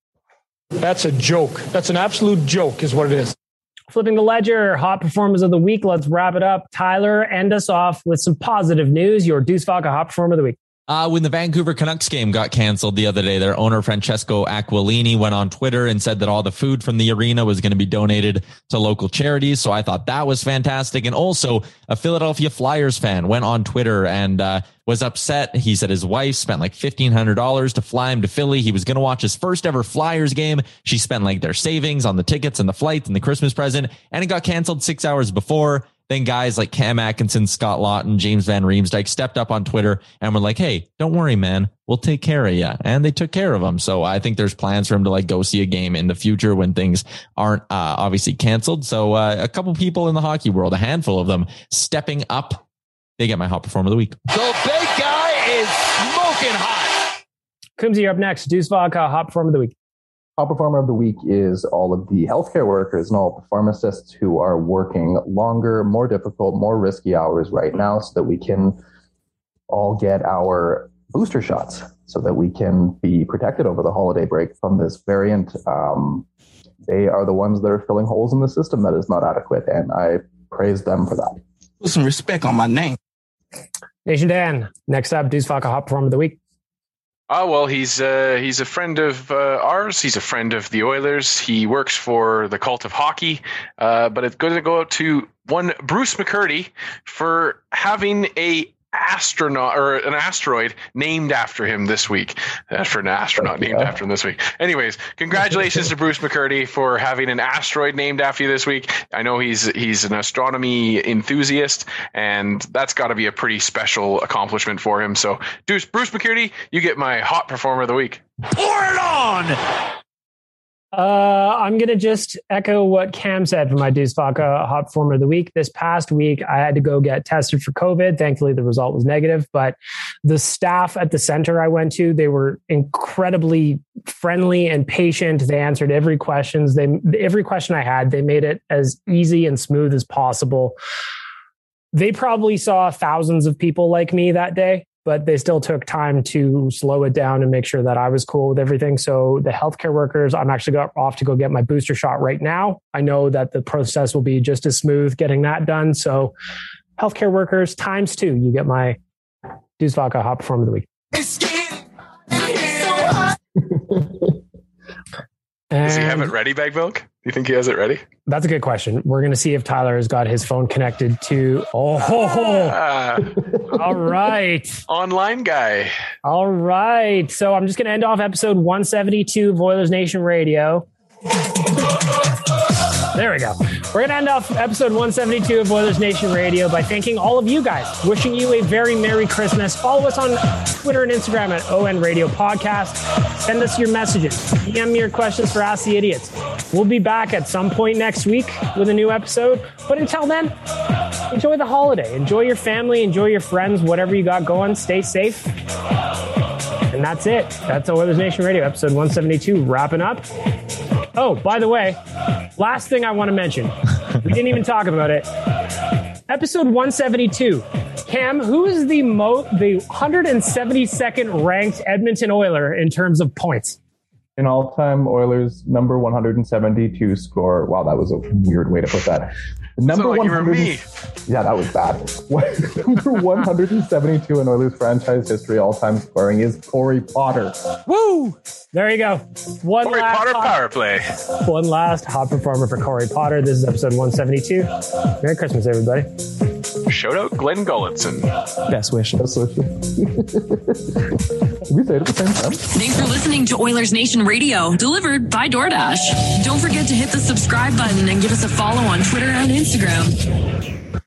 That's a joke. That's an absolute joke, is what it is. Flipping the ledger, hot performers of the week. Let's wrap it up. Tyler, end us off with some positive news. Your Deuce Vodka hot performer of the week. Uh, when the Vancouver Canucks game got canceled the other day, their owner Francesco Aquilini went on Twitter and said that all the food from the arena was going to be donated to local charities. So I thought that was fantastic. And also, a Philadelphia Flyers fan went on Twitter and uh, was upset. He said his wife spent like fifteen hundred dollars to fly him to Philly. He was going to watch his first ever Flyers game. She spent like their savings on the tickets and the flights and the Christmas present, and it got canceled six hours before. Then guys like Cam Atkinson, Scott Laughton, James Van Riemsdyk stepped up on Twitter and were like, Hey, don't worry, man. We'll take care of you. And they took care of him. So I think there's plans for him to like go see a game in the future when things aren't uh, obviously canceled. So uh, a couple people in the hockey world, a handful of them stepping up. They get my hot performer of the week. The big guy is smoking hot. Coombsy, you're up next. Deuce Vodka, hot performer of the week. Top performer of the week is all of the healthcare workers and all the pharmacists who are working longer, more difficult, more risky hours right now so that we can all get our booster shots so that we can be protected over the holiday break from this variant. Um, they are the ones that are filling holes in the system that is not adequate, and I praise them for that. Put some respect on my name. Nation Dan, next up, Deuce Vodka, hot performer of the week. Oh well, he's uh, he's a friend of uh, ours. He's a friend of the Oilers. He works for the Cult of Hockey. Uh, but it's going to go out to one Bruce McCurdy for having a astronaut or an asteroid named after him this week. Uh, for an astronaut named after him this week. Anyways, congratulations to Bruce McCurdy for having an asteroid named after you this week. I know he's he's an astronomy enthusiast, and that's got to be a pretty special accomplishment for him. So, Bruce Bruce McCurdy, you get my hot performer of the week. Pour it on. Uh, I'm going to just echo what Cam said for my Deuce Vodka hot performer of the week. This past week, I had to go get tested for COVID. Thankfully, the result was negative, but the staff at the center I went to, they were incredibly friendly and patient. They answered every questions. They, every question I had, they made it as easy and smooth as possible. They probably saw thousands of people like me that day but they still took time to slow it down and make sure that I was cool with everything. So the healthcare workers, I'm actually off to go get my booster shot right now. I know that the process will be just as smooth getting that done. So healthcare workers times two, you get my Deuce Vodka hot performer of the week. Does he have it ready, Bag Milk? Do you think he has it ready? That's a good question. We're going to see if Tyler has got his phone connected to. Oh, Ah, all right. online guy. All right. So I'm just going to end off episode 172 of Oilers Nation Radio. There we go. We're going to end off episode 172 of Oilers Nation Radio by thanking all of you guys, wishing you a very Merry Christmas. Follow us on Twitter and Instagram at ON Radio Podcast. Send us your messages. DM your questions for Ask the Idiots. We'll be back at some point next week with a new episode. But until then, enjoy the holiday. Enjoy your family. Enjoy your friends. Whatever you got going, stay safe. And that's it. That's Oilers Nation Radio, episode 172, wrapping up. Oh, by the way, last thing I want to mention. We didn't even talk about it. Episode 172. Cam, who is the mo the 172nd ranked Edmonton Oiler in terms of points? In all time, Oilers number 172 score. Wow, that was a weird way to put that. Number like you were 100 me. Yeah, that was bad. number 172 in Oilers franchise history, all time scoring is Corey Potter. Woo! There you go. One Corey last Potter hot- power play. One last hot performer for Corey Potter. This is episode 172. Merry Christmas, everybody. Shout out Glenn Gulutzan. Best wishes. That's what Did we say it at the same time? Thanks for listening to Oilers Nation Radio, delivered by DoorDash. Don't forget to hit the subscribe button and give us a follow on Twitter and Instagram.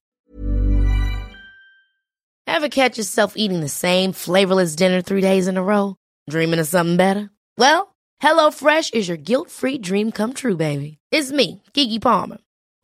Ever catch yourself eating the same flavorless dinner three days in a row? Dreaming of something better? Well, HelloFresh is your guilt-free dream come true, baby. It's me, Keke Palmer.